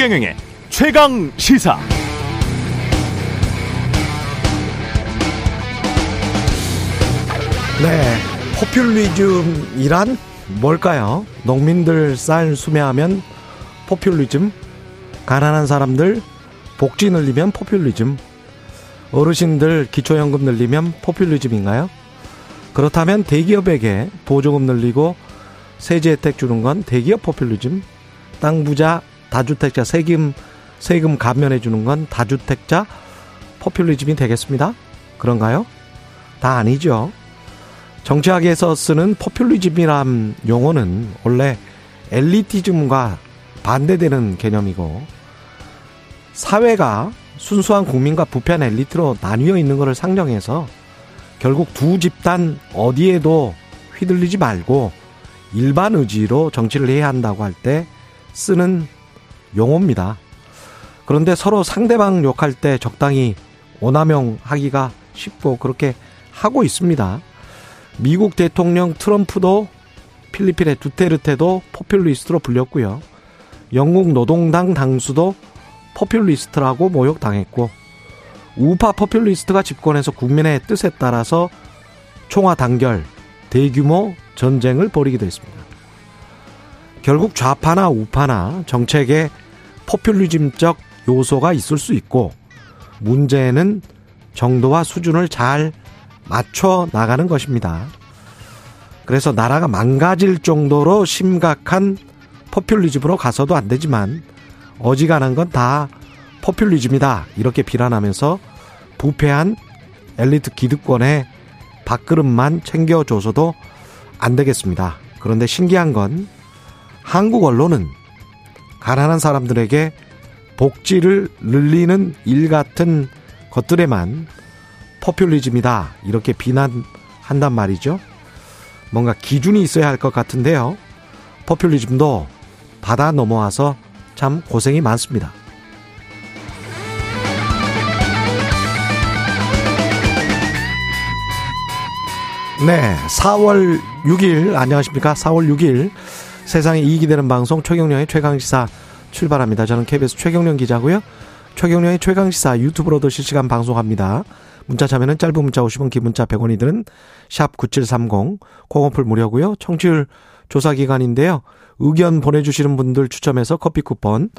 최경영의 최강 시사. 네, 포퓰리즘이란 뭘까요? 농민들 쌀 수매하면 포퓰리즘, 가난한 사람들 복지 늘리면 포퓰리즘, 어르신들 기초연금 늘리면 포퓰리즘인가요? 그렇다면 대기업에게 보조금 늘리고 세제 혜택 주는 건 대기업 포퓰리즘, 땅 부자 다주택자 세금 세금 감면해 주는 건 다주택자 포퓰리즘이 되겠습니다. 그런가요? 다 아니죠. 정치학에서 쓰는 포퓰리즘이란 용어는 원래 엘리티즘과 반대되는 개념이고 사회가 순수한 국민과 부패한 엘리트로 나뉘어 있는 것을 상정해서 결국 두 집단 어디에도 휘둘리지 말고 일반 의지로 정치를 해야 한다고 할 때 쓰는 용어입니다. 그런데 서로 상대방 욕할 때 적당히 오남용 하기가 쉽고 그렇게 하고 있습니다. 미국 대통령 트럼프도 필리핀의 두테르테도 포퓰리스트로 불렸고요. 영국 노동당 당수도 포퓰리스트라고 모욕당했고 우파 포퓰리스트가 집권해서 국민의 뜻에 따라서 총화 단결, 대규모 전쟁을 벌이기도 했습니다. 결국 좌파나 우파나 정책에 포퓰리즘적 요소가 있을 수 있고 문제는 정도와 수준을 잘 맞춰 나가는 것입니다. 그래서 나라가 망가질 정도로 심각한 포퓰리즘으로 가서도 안 되지만 어지간한 건 다 포퓰리즘이다. 이렇게 비난하면서 부패한 엘리트 기득권의 밥그릇만 챙겨줘서도 안 되겠습니다. 그런데 신기한 건 한국 언론은 가난한 사람들에게 복지를 늘리는 일 같은 것들에만 포퓰리즘이다. 이렇게 비난한단 말이죠. 뭔가 기준이 있어야 할 것 같은데요. 포퓰리즘도 바다 넘어와서 참 고생이 많습니다. 네, 4월 6일 안녕하십니까? 4월 6일 세상에 이익이 되는 방송 최경령의 최강시사 출발합니다. 저는 KBS 최경령 기자고요. 최경령의 최강시사 유튜브로도 실시간 방송합니다. 문자 참여는 짧은 문자 50원, 긴 문자 100원이 드는 샵 9730, 콩어플 무료고요. 청취율 조사 기간인데요. 의견 보내주시는 분들 추첨해서 커피 쿠폰,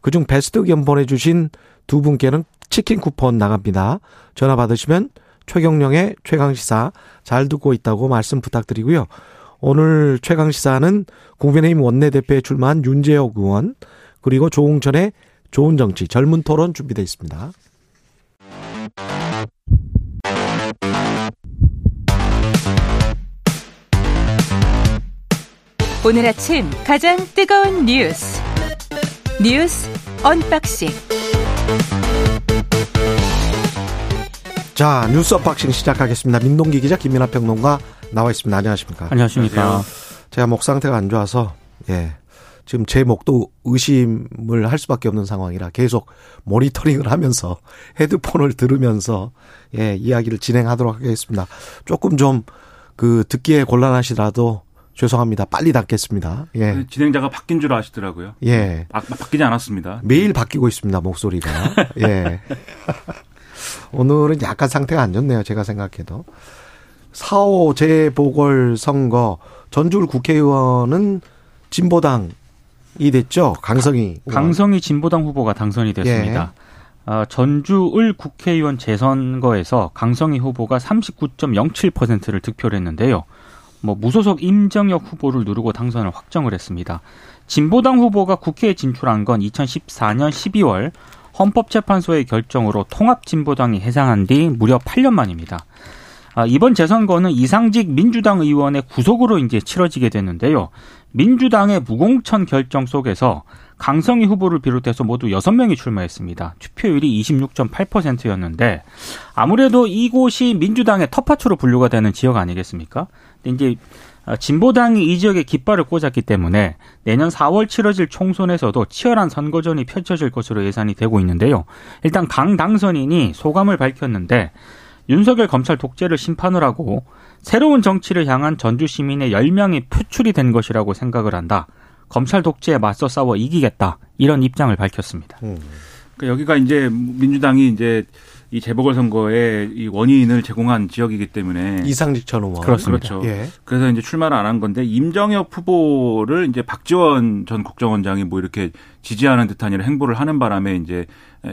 그중 베스트 의견 보내주신 두 분께는 치킨 쿠폰 나갑니다. 전화 받으시면 최경령의 최강시사 잘 듣고 있다고 말씀 부탁드리고요. 오늘 최강 시사는 국민의힘 원내대표에 출마한 윤재혁 의원, 그리고 조홍천의 좋은 정치, 젊은 토론 준비되어 있습니다. 오늘 아침 가장 뜨거운 뉴스 뉴스 unboxing 자 뉴스 unboxing 시작하겠습니다. 민동기 기자 김민하 평론가 나와 있습니다. 안녕하십니까? 안녕하십니까? 제가 목 상태가 안 좋아서 예 지금 제 목도 의심을 할 수밖에 없는 상황이라 계속 모니터링을 하면서 헤드폰을 들으면서 예 이야기를 진행하도록 하겠습니다. 조금 좀 그 듣기에 곤란하시더라도 죄송합니다. 빨리 닫겠습니다. 예. 네, 진행자가 바뀐 줄 아시더라고요. 예. 바, 바뀌지 않았습니다. 매일 바뀌고 있습니다. 목소리가. 예. 오늘은 약간 상태가 안 좋네요. 제가 생각해도. 4호 재보궐선거 전주울 국회의원은 진보당이 됐죠. 강성희. 강성희 진보당 후보가 당선이 됐습니다. 예. 어, 전주을 국회의원 재선거에서 강성희 후보가 39.07%를 득표를 했는데요. 뭐 무소속 임정혁 후보를 누르고 당선을 확정을 했습니다. 진보당 후보가 국회에 진출한 건 2014년 12월 헌법재판소의 결정으로 통합진보당이 해상한 뒤 무려 8년 만입니다. 아, 이번 재선거는 이상직 민주당 의원의 구속으로 이제 치러지게 됐는데요. 민주당의 무공천 결정 속에서 강성희 후보를 비롯해서 모두 6명이 출마했습니다. 투표율이 26.8%였는데 아무래도 이곳이 민주당의 텃밭으로 분류가 되는 지역 아니겠습니까? 이제 진보당이 이 지역에 깃발을 꽂았기 때문에 내년 4월 치러질 총선에서도 치열한 선거전이 펼쳐질 것으로 예상이 되고 있는데요. 일단 강 당선인이 소감을 밝혔는데 윤석열 검찰 독재를 심판을 하고 새로운 정치를 향한 전주 시민의 열망이 표출이 된 것이라고 생각을 한다. 검찰 독재에 맞서 싸워 이기겠다 이런 입장을 밝혔습니다. 음. 그러니까 여기가 이제 민주당이 이제 이 재보궐선거의 이 원인을 제공한 지역이기 때문에 이상직 전 의원 그렇습니다. 그렇죠. 예. 그래서 이제 출마를 안 한 건데 임정혁 후보를 이제 박지원 전 국정원장이 뭐 이렇게 지지하는 듯한 이런 행보를 하는 바람에 이제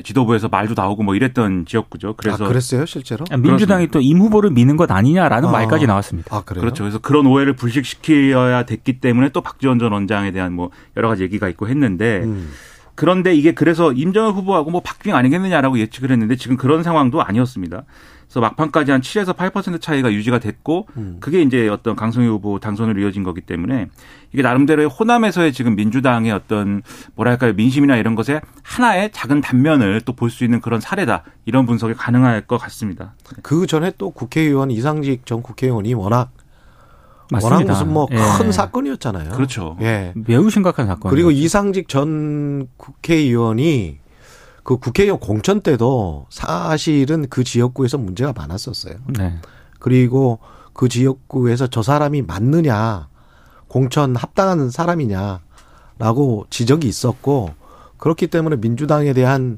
지도부에서 말도 나오고 뭐 이랬던 지역구죠. 그래서 아, 그랬어요 실제로? 아, 민주당이 또 임 후보를 미는 것 아니냐라는 아, 말까지 나왔습니다. 아, 그래요? 그렇죠. 그래서 그런 오해를 불식시켜야 됐기 때문에 또 박지원 전 원장에 대한 뭐 여러 가지 얘기가 있고 했는데. 음. 그런데 이게 그래서 임정혁 후보하고 뭐 박빙 아니겠느냐라고 예측을 했는데 지금 그런 상황도 아니었습니다. 그래서 막판까지 한 7에서 8% 차이가 유지가 됐고 음. 그게 이제 어떤 강성희 후보 당선으로 이어진 거기 때문에 이게 나름대로의 호남에서의 지금 민주당의 어떤 뭐랄까요 민심이나 이런 것에 하나의 작은 단면을 또 볼 수 있는 그런 사례다 이런 분석이 가능할 것 같습니다. 그 전에 또 국회의원 이상직 전 국회의원이 워낙 맞습니다. 워낙 무슨 뭐큰 예. 사건이었잖아요. 그렇죠. 예. 매우 심각한 사건. 그리고 이상직 전 국회의원이 그 국회의원 공천 때도 사실은 그 지역구에서 문제가 많았었어요. 네. 그리고 그 지역구에서 저 사람이 맞느냐, 공천 합당한 사람이냐라고 지적이 있었고 그렇기 때문에 민주당에 대한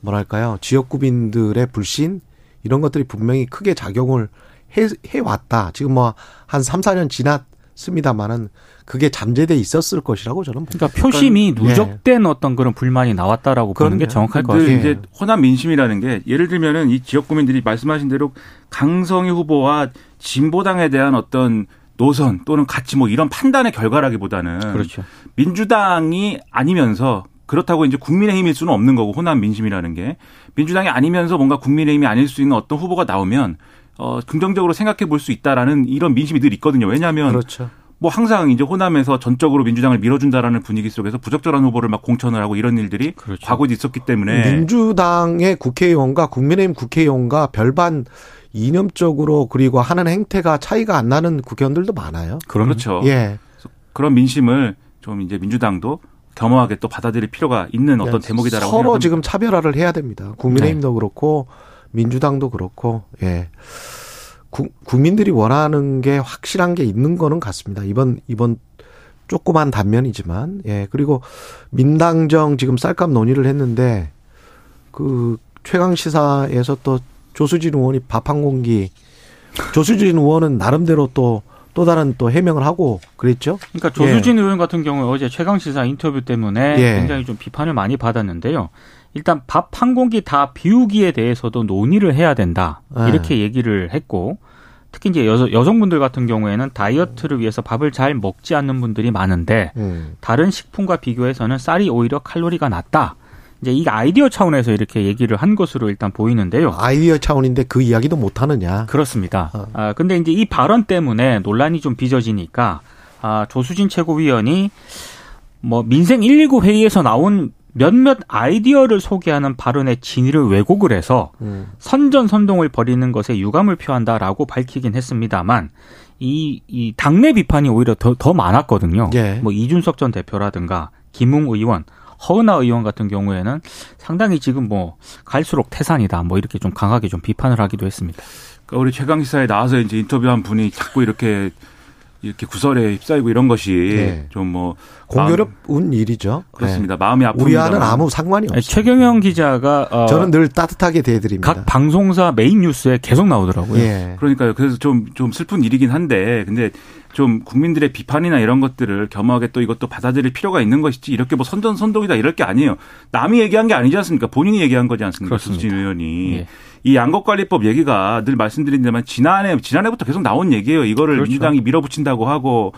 뭐랄까요 지역구민들의 불신 이런 것들이 분명히 크게 작용을 해, 해왔다. 지금 뭐 한 3, 4년 지났습니다만은 그게 잠재돼 있었을 것이라고 저는 봅니다. 그러니까 표심이 그러니까, 누적된 예. 어떤 그런 불만이 나왔다라고 보는 게 정확할 것 같아요. 이제 호남 민심이라는 게 예를 들면은 이 지역 구민들이 말씀하신 대로 강성희 후보와 진보당에 대한 어떤 노선 또는 가치 뭐 이런 판단의 결과라기보다는 그렇죠. 민주당이 아니면서 그렇다고 이제 국민의힘일 수는 없는 거고 호남 민심이라는 게 민주당이 아니면서 뭔가 국민의힘이 아닐 수 있는 어떤 후보가 나오면 어, 긍정적으로 생각해 볼 수 있다라는 이런 민심이 늘 있거든요. 왜냐하면 그렇죠. 뭐 항상 이제 호남에서 전적으로 민주당을 밀어준다라는 분위기 속에서 부적절한 후보를 막 공천을 하고 이런 일들이 그렇죠. 과거에 있었기 때문에 민주당의 국회의원과 국민의힘 국회의원과 별반 이념적으로 그리고 하는 행태가 차이가 안 나는 국회의원들도 많아요. 그렇죠. 예. 그런 민심을 좀 이제 민주당도 겸허하게 또 받아들일 필요가 있는 어떤 네. 대목이다라고 서로 생각합니다. 지금 차별화를 해야 됩니다. 국민의힘도 네. 그렇고 민주당도 그렇고 예. 구, 국민들이 원하는 게 확실한 게 있는 거는 같습니다. 이번 이번 조그만 단면이지만 예. 그리고 민당정 지금 쌀값 논의를 했는데 그 최강 시사에서 또 조수진 의원이 밥 한 공기 조수진 의원은 나름대로 또또 다른 또 해명을 하고 그랬죠. 그러니까 조수진 예. 의원 같은 경우 어제 최강 시사 인터뷰 때문에 예. 굉장히 좀 비판을 많이 받았는데요. 일단 밥 한 공기 다 비우기에 대해서도 논의를 해야 된다. 네. 이렇게 얘기를 했고 특히 이제 여, 여성분들 같은 경우에는 다이어트를 위해서 밥을 잘 먹지 않는 분들이 많은데 음. 다른 식품과 비교해서는 쌀이 오히려 칼로리가 낮다. 이제 이 아이디어 차원에서 이렇게 얘기를 한 것으로 일단 보이는데요. 아이디어 차원인데 그 이야기도 못 하느냐? 그렇습니다. 어. 아 근데 이제 이 발언 때문에 논란이 좀 빚어지니까 아 조수진 최고위원이 뭐 민생 119 회의에서 나온 몇몇 아이디어를 소개하는 발언의 진위를 왜곡을 해서 음. 선전 선동을 벌이는 것에 유감을 표한다라고 밝히긴 했습니다만 이, 이 당내 비판이 오히려 더, 더 많았거든요. 예. 뭐 이준석 전 대표라든가 김웅 의원, 허은하 의원 같은 경우에는 상당히 지금 뭐 갈수록 태산이다 뭐 이렇게 좀 강하게 좀 비판을 하기도 했습니다. 그러니까 우리 최강 시사에 나와서 이제 인터뷰한 분이 자꾸 이렇게 이렇게 구설에 휩싸이고 이런 것이 네. 좀뭐 공교롭은 일이죠. 그렇습니다. 네. 마음이 아픕니다. 우리와는 아무 상관이 없어요. 최경영 기자가 어 저는 늘 따뜻하게 대해드립니다. 각 방송사 메인 뉴스에 계속 나오더라고요. 예. 그러니까요. 그래서 좀좀 슬픈 일이긴 한데 근데 좀 국민들의 비판이나 이런 것들을 겸허하게 또 이것도 받아들일 필요가 있는 것이지 이렇게 뭐 선전선동이다 이럴 게 아니에요. 남이 얘기한 게 아니지 않습니까? 본인이 얘기한 거지 않습니까? 그렇습니다. 의원이. 예. 이 양곡관리법 얘기가 늘 말씀드린 데만 지난해 지난해부터 계속 나온 얘기예요. 이거를 그렇죠. 민주당이 밀어붙인다고 하고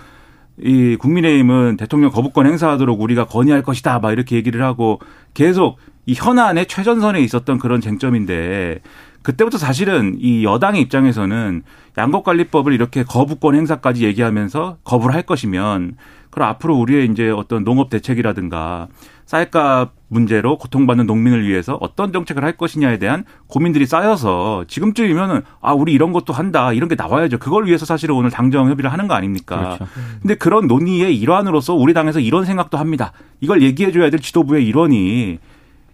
이 국민의힘은 대통령 거부권 행사하도록 우리가 건의할 것이다. 막 이렇게 얘기를 하고 계속 이 현안의 최전선에 있었던 그런 쟁점인데 그때부터 사실은 이 여당의 입장에서는 양곡관리법을 이렇게 거부권 행사까지 얘기하면서 거부를 할 것이면 그럼 앞으로 우리의 이제 어떤 농업 대책이라든가 쌀값 문제로 고통받는 농민을 위해서 어떤 정책을 할 것이냐에 대한 고민들이 쌓여서 지금쯤이면은 아 우리 이런 것도 한다 이런 게 나와야죠. 그걸 위해서 사실은 오늘 당정 협의를 하는 거 아닙니까? 그렇죠. 근데 그런 논의의 일환으로서 우리 당에서 이런 생각도 합니다. 이걸 얘기해 줘야 될 지도부의 일원이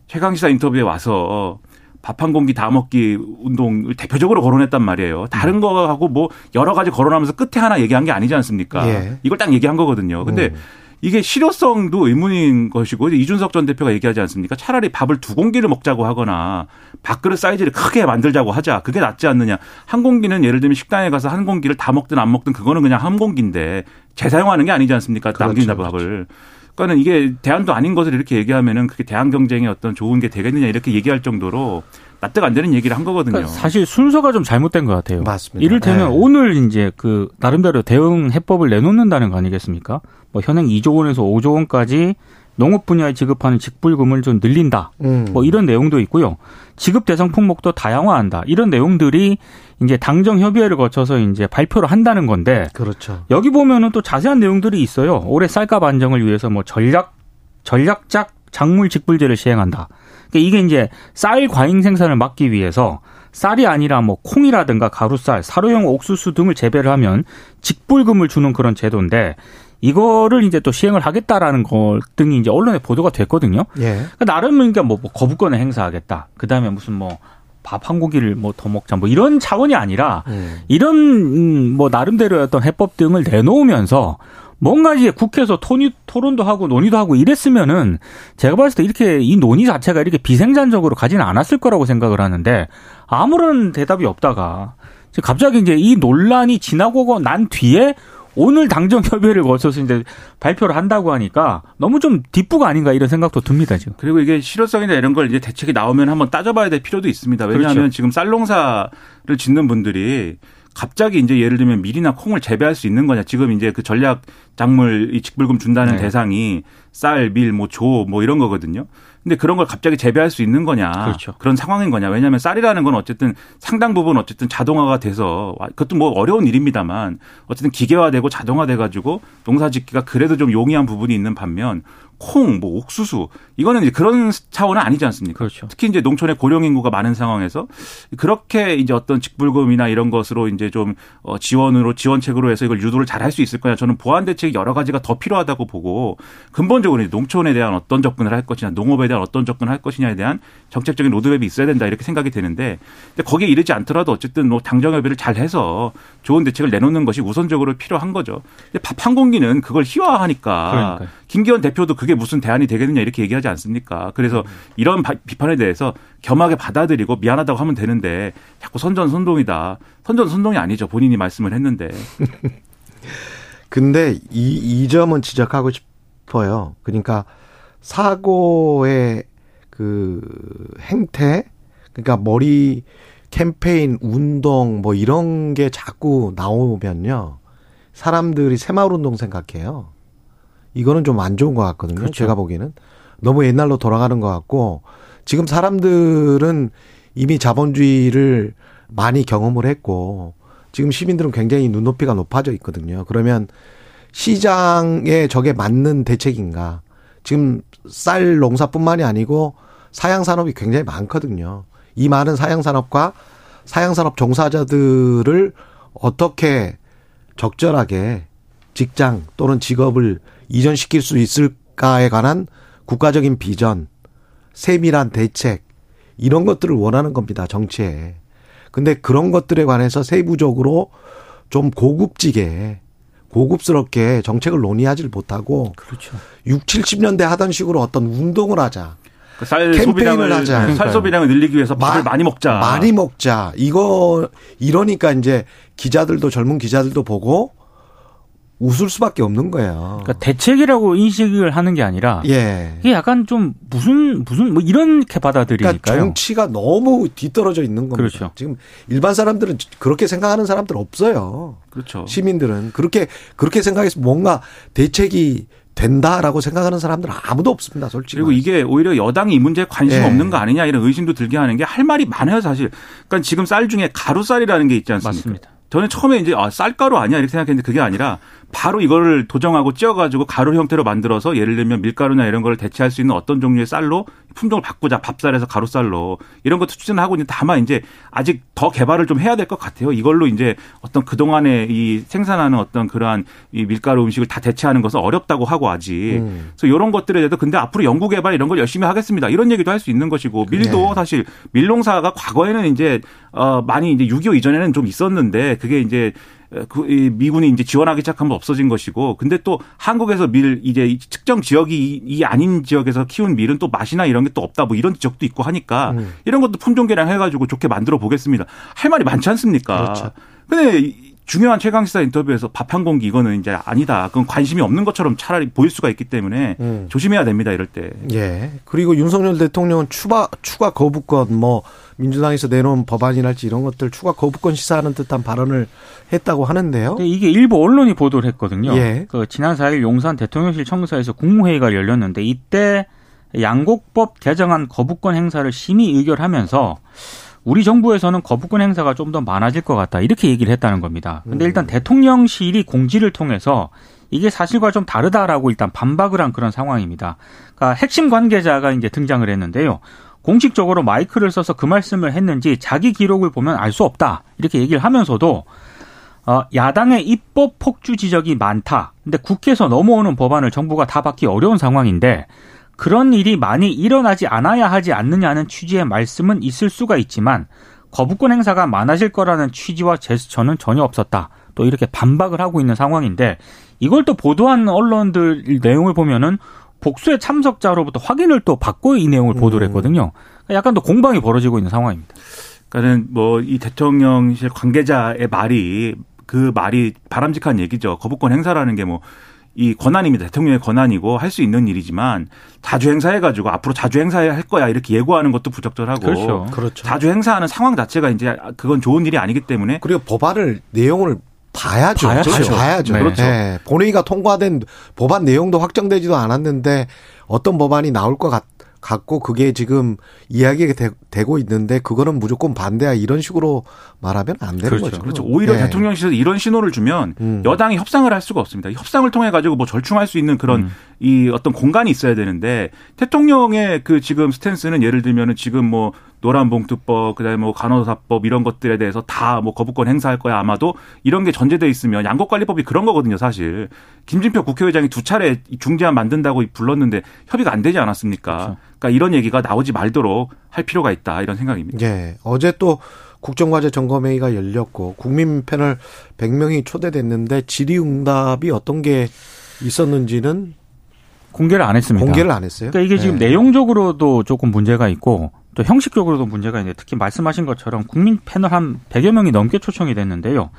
최강시사 인터뷰에 와서 밥한 공기 다 먹기 운동을 대표적으로 거론했단 말이에요. 다른 음. 거하고 뭐 여러 가지 거론하면서 끝에 하나 얘기한 게 아니지 않습니까? 예. 이걸 딱 얘기한 거거든요. 근데 음. 이게 실효성도 의문인 것이고 이준석 전 대표가 얘기하지 않습니까? 차라리 밥을 두 공기를 먹자고 하거나 밥그릇 사이즈를 크게 만들자고 하자. 그게 낫지 않느냐. 한 공기는 예를 들면 식당에 가서 한 공기를 다 먹든 안 먹든 그거는 그냥 한 공기인데 재사용하는 게 아니지 않습니까? 그렇죠, 남긴 밥을. 그렇죠. 그러니까는 이게 대안도 아닌 것을 이렇게 얘기하면은 그게 대안 경쟁의 어떤 좋은 게 되겠느냐 이렇게 얘기할 정도로 납득 안 되는 얘기를 한 거거든요. 그러니까 사실 순서가 좀 잘못된 것 같아요. 맞습니다. 이를테면 네. 오늘 이제 그 나름대로 대응 해법을 내놓는다는 거 아니겠습니까? 뭐 현행 2조 원에서 5조 원까지 농업 분야에 지급하는 직불금을 좀 늘린다. 음. 뭐 이런 내용도 있고요. 지급 대상 품목도 다양화한다. 이런 내용들이 이제 당정 협의회를 거쳐서 이제 발표를 한다는 건데. 그렇죠. 여기 보면은 또 자세한 내용들이 있어요. 올해 쌀값 안정을 위해서 뭐 전략 전략적 작물 직불제를 시행한다. 그러니까 이게 이제 쌀 과잉 생산을 막기 위해서 쌀이 아니라 뭐 콩이라든가 가루쌀, 사료용 옥수수 등을 재배를 하면 직불금을 주는 그런 제도인데 이거를 이제 또 시행을 하겠다라는 것 등이 이제 언론에 보도가 됐거든요. 예. 그러니까 나름 그러니까 뭐, 뭐 거부권을 행사하겠다. 그 다음에 무슨 뭐 밥한 고기를 뭐 더 먹자 뭐 이런 차원이 아니라 음. 이런 음, 뭐 나름대로의 어떤 해법 등을 내놓으면서 뭔가 이제 국회에서 토니, 토론도 하고 논의도 하고 이랬으면은 제가 봤을 때 이렇게 이 논의 자체가 이렇게 비생산적으로 가지는 않았을 거라고 생각을 하는데 아무런 대답이 없다가 갑자기 이제 이 논란이 지나고 난 뒤에 오늘 당정 협의를 거쳐서 이제 발표를 한다고 하니까 너무 좀 뒷부가 아닌가 이런 생각도 듭니다 지금. 그리고 이게 실효성이나 이런 걸 이제 대책이 나오면 한번 따져봐야 될 필요도 있습니다. 왜냐하면 그렇죠. 지금 쌀농사를 짓는 분들이 갑자기 이제 예를 들면 밀이나 콩을 재배할 수 있는 거냐. 지금 이제 그 전략 작물 이 직불금 준다는 네. 대상이 쌀, 밀, 뭐 조, 뭐 이런 거거든요. 근데 그런 걸 갑자기 재배할 수 있는 거냐. 그렇죠. 그런 상황인 거냐. 왜냐하면 쌀이라는 건 어쨌든 상당 부분 어쨌든 자동화가 돼서 그것도 뭐 어려운 일입니다만 어쨌든 기계화되고 자동화돼 가지고 농사 짓기가 그래도 좀 용이한 부분이 있는 반면 콩, 뭐 옥수수 이거는 이제 그런 차원은 아니지 않습니까? 그렇죠. 특히 이제 농촌에 고령 인구가 많은 상황에서 그렇게 이제 어떤 직불금이나 이런 것으로 이제 좀 어, 지원으로 지원책으로 해서 이걸 유도를 잘 할 수 있을 거냐 저는 보완 대책이 여러 가지가 더 필요하다고 보고 근본적으로 농촌에 대한 어떤 접근을 할 것이냐 농업에 대한 어떤 접근을 할 것이냐에 대한 정책적인 로드맵이 있어야 된다 이렇게 생각이 되는데 근데 거기에 이르지 않더라도 어쨌든 뭐 당정 협의를 잘 해서 좋은 대책을 내놓는 것이 우선적으로 필요한 거죠. 밥한 공기는 그걸 희화하니까 그러니까요. 김기현 대표도 그게 무슨 대안이 되겠느냐 이렇게 얘기하지 않습니까? 그래서 이런 비판에 대해서 겸하게 받아들이고 미안하다고 하면 되는데 자꾸 선전선동이다. 선전선동이 아니죠. 본인이 말씀을 했는데. 근데 이, 이 점은 지적하고 싶어요. 그러니까 사고의 그 행태, 그러니까 머리 캠페인, 운동 뭐 이런 게 자꾸 나오면요. 사람들이 새마을 운동 생각해요. 이거는 좀 안 좋은 것 같거든요. 그렇죠. 제가 보기에는 너무 옛날로 돌아가는 것 같고 지금 사람들은 이미 자본주의를 많이 경험을 했고 지금 시민들은 굉장히 눈높이가 높아져 있거든요. 그러면 시장에 저게 맞는 대책인가? 지금 쌀 농사뿐만이 아니고 사양 산업이 굉장히 많거든요. 이 많은 사양 산업과 사양 산업 종사자들을 어떻게 적절하게 직장 또는 직업을 이전시킬 수 있을까에 관한 국가적인 비전, 세밀한 대책 이런 것들을 원하는 겁니다. 정치에. 근데 그런 것들에 관해서 세부적으로 좀 고급지게 고급스럽게 정책을 논의하지를 못하고 그렇죠. 6, 70년대 하던 식으로 어떤 운동을 하자. 그쌀 소비량을 하자. 쌀 소비량을 늘리기 위해서 밥을 마, 많이 먹자. 많이 먹자. 이거 이러니까 이제 기자들도 젊은 기자들도 보고 웃을 수밖에 없는 거예요. 그러니까 대책이라고 인식을 하는 게 아니라 예. 이게 약간 좀 무슨 무슨 뭐 이렇게 받아들이니까요. 그러니까 정치가 너무 뒤떨어져 있는 겁니다. 그렇죠. 지금 일반 사람들은 그렇게 생각하는 사람들 없어요. 그렇죠. 시민들은 그렇게 그렇게 생각해서 뭔가 대책이 된다라고 생각하는 사람들은 아무도 없습니다, 솔직히. 그리고 이게 오히려 여당이 이 문제에 관심 예. 없는 거 아니냐 이런 의심도 들게 하는 게 할 말이 많아요, 사실. 그러니까 지금 쌀 중에 가루쌀이라는 게 있지 않습니까? 맞습니다. 저는 처음에 이제 아, 쌀가루 아니야 이렇게 생각했는데 그게 아니라 바로 이거를 도정하고 찧어가지고 가루 형태로 만들어서 예를 들면 밀가루나 이런 걸 대체할 수 있는 어떤 종류의 쌀로 품종을 바꾸자 밥쌀에서 가루쌀로 이런 것도 추진을 하고 있는데 다만 이제 아직 더 개발을 좀 해야 될 것 같아요. 이걸로 이제 어떤 그동안에 이 생산하는 어떤 그러한 이 밀가루 음식을 다 대체하는 것은 어렵다고 하고 아직 음. 그래서 이런 것들에 대해서 근데 앞으로 연구 개발 이런 걸 열심히 하겠습니다. 이런 얘기도 할 수 있는 것이고 밀도 네. 사실 밀농사가 과거에는 이제 어 많이 이제 6.25 이전에는 좀 있었는데 그게 이제 그, 이 미군이 이제 지원하기 시작하면 없어진 것이고, 근데 또 한국에서 밀 이제 측정 지역이 이 아닌 지역에서 키운 밀은 또 맛이나 이런 게 또 없다 뭐 이런 지적도 있고 하니까 음. 이런 것도 품종 개량 해가지고 좋게 만들어 보겠습니다. 할 말이 많지 않습니까? 그렇죠. 근데 중요한 최강 시사 인터뷰에서 밥 한 공기 이거는 이제 아니다. 그건 관심이 없는 것처럼 차라리 보일 수가 있기 때문에 음. 조심해야 됩니다. 이럴 때. 예. 그리고 윤석열 대통령은 추가 추가 거부권 뭐 민주당에서 내놓은 법안이랄지 이런 것들 추가 거부권 시사하는 듯한 발언을 했다고 하는데요. 이게 일부 언론이 보도를 했거든요. 예. 그 지난 4일 용산 대통령실 청사에서 국무회의가 열렸는데 이때 양곡법 개정안 거부권 행사를 심의 의결하면서 우리 정부에서는 거부권 행사가 좀 더 많아질 것 같다 이렇게 얘기를 했다는 겁니다. 근데 일단 음. 대통령실이 공지를 통해서 이게 사실과 좀 다르다라고 일단 반박을 한 그런 상황입니다. 그러니까 핵심 관계자가 이제 등장을 했는데요. 공식적으로 마이크를 써서 그 말씀을 했는지 자기 기록을 보면 알 수 없다 이렇게 얘기를 하면서도 어, 야당의 입법 폭주 지적이 많다. 근데 국회에서 넘어오는 법안을 정부가 다 받기 어려운 상황인데 그런 일이 많이 일어나지 않아야 하지 않느냐는 취지의 말씀은 있을 수가 있지만 거부권 행사가 많아질 거라는 취지와 제스처는 전혀 없었다. 또 이렇게 반박을 하고 있는 상황인데 이걸 또 보도한 언론들 내용을 보면은 복수의 참석자로부터 확인을 또 받고 이 내용을 보도를 음. 했거든요. 그러니까 약간 또 공방이 벌어지고 있는 상황입니다. 그러니까는 뭐 이 대통령실 관계자의 말이 그 말이 바람직한 얘기죠. 거부권 행사라는 게 뭐 이 권한입니다. 대통령의 권한이고 할 수 있는 일이지만 자주 행사해가지고 앞으로 자주 행사할 거야 이렇게 예고하는 것도 부적절하고 그렇죠. 그렇죠. 자주 행사하는 상황 자체가 이제 그건 좋은 일이 아니기 때문에 그리고 법안을 내용을 봐야죠. 봐야죠. 그렇죠. 봐야죠. 네. 그렇죠. 네. 본회의가 통과된 법안 내용도 확정되지도 않았는데 어떤 법안이 나올 것 같, 갖고 그게 지금 이야기가 되, 고 있는데 그거는 무조건 반대야 이런 식으로 말하면 안 되는 그렇죠. 거죠. 그렇죠. 오히려 네. 대통령실에서 이런 신호를 주면 음. 여당이 협상을 할 수가 없습니다. 협상을 통해 가지고 뭐 절충할 수 있는 그런 음. 이 어떤 공간이 있어야 되는데 대통령의 그 지금 스탠스는 예를 들면은 지금 뭐 노란봉투법 그다음에 뭐 간호사법 이런 것들에 대해서 다 뭐 거부권 행사할 거야 아마도 이런 게 전제돼 있으면 양곡관리법이 그런 거거든요 사실 김진표 국회의장이 두 차례 중재안 만든다고 불렀는데 협의가 안 되지 않았습니까? 그렇죠. 그러니까 이런 얘기가 나오지 말도록 할 필요가 있다 이런 생각입니다. 예. 어제 또 국정과제 점검회의가 열렸고 국민 패널 100명이 초대됐는데 질의응답이 어떤 게 있었는지는 공개를 안 했습니다. 공개를 안 했어요. 그러니까 이게 지금 네. 내용적으로도 조금 문제가 있고 또 형식적으로도 문제가 있는데 특히 말씀하신 것처럼 국민 패널 한 100여 명이 넘게 초청이 됐는데요.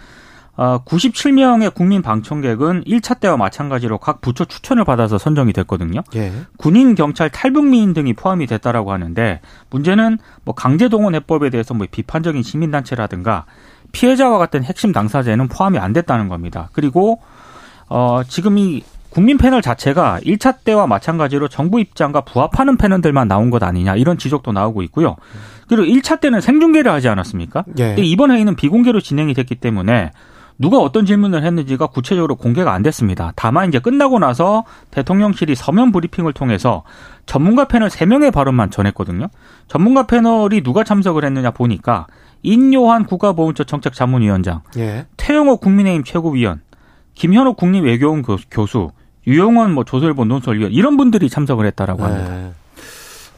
어, 97명의 국민 방청객은 1차 때와 마찬가지로 각 부처 추천을 받아서 선정이 됐거든요. 예. 군인, 경찰, 탈북민인 등이 포함이 됐다라고 하는데 문제는 뭐 강제동원 해법에 대해서 뭐 비판적인 시민단체라든가 피해자와 같은 핵심 당사자에는 포함이 안 됐다는 겁니다. 그리고 어, 지금 이 국민 패널 자체가 1차 때와 마찬가지로 정부 입장과 부합하는 패널들만 나온 것 아니냐 이런 지적도 나오고 있고요. 그리고 1차 때는 생중계를 하지 않았습니까? 예. 근데 이번 회의는 비공개로 진행이 됐기 때문에 누가 어떤 질문을 했는지가 구체적으로 공개가 안 됐습니다. 다만 이제 끝나고 나서 대통령실이 서면 브리핑을 통해서 전문가 패널 3명의 발언만 전했거든요. 전문가 패널이 누가 참석을 했느냐 보니까 인요한 국가보훈처 정책자문위원장, 예. 태영호 국민의힘 최고위원, 김현욱 국립외교원 교수, 유영원 뭐 조선일보 논설위원 이런 분들이 참석을 했다라고 합니다. 네.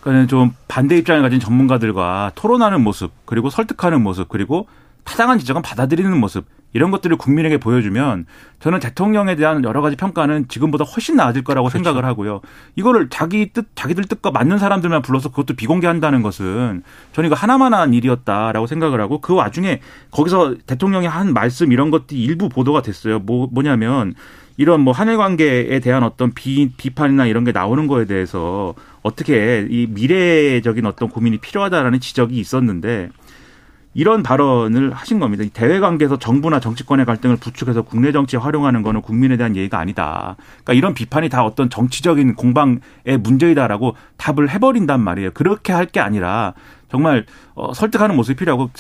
그러니까 좀 반대 입장을 가진 전문가들과 토론하는 모습, 그리고 설득하는 모습, 그리고 타당한 지적은 받아들이는 모습 이런 것들을 국민에게 보여주면 저는 대통령에 대한 여러 가지 평가는 지금보다 훨씬 나아질 거라고 그렇죠. 생각을 하고요. 이거를 자기 뜻, 자기들 뜻과 맞는 사람들만 불러서 그것도 비공개한다는 것은 저는 이거 하나만한 일이었다라고 생각을 하고 그 와중에 거기서 대통령이 한 말씀 이런 것들이 일부 보도가 됐어요. 뭐 뭐냐면 이런 뭐 한일 관계에 대한 어떤 비, 비판이나 이런 게 나오는 거에 대해서 어떻게 이 미래적인 어떤 고민이 필요하다라는 지적이 있었는데 이런 발언을 하신 겁니다. 대외 관계에서 정부나 정치권의 갈등을 부추겨서 국내 정치에 활용하는 거는 국민에 대한 예의가 아니다. 그러니까 이런 비판이 다 어떤 정치적인 공방의 문제이다라고 답을 해버린단 말이에요. 그렇게 할 게 아니라 정말 어, 설득하는 모습이 필요하고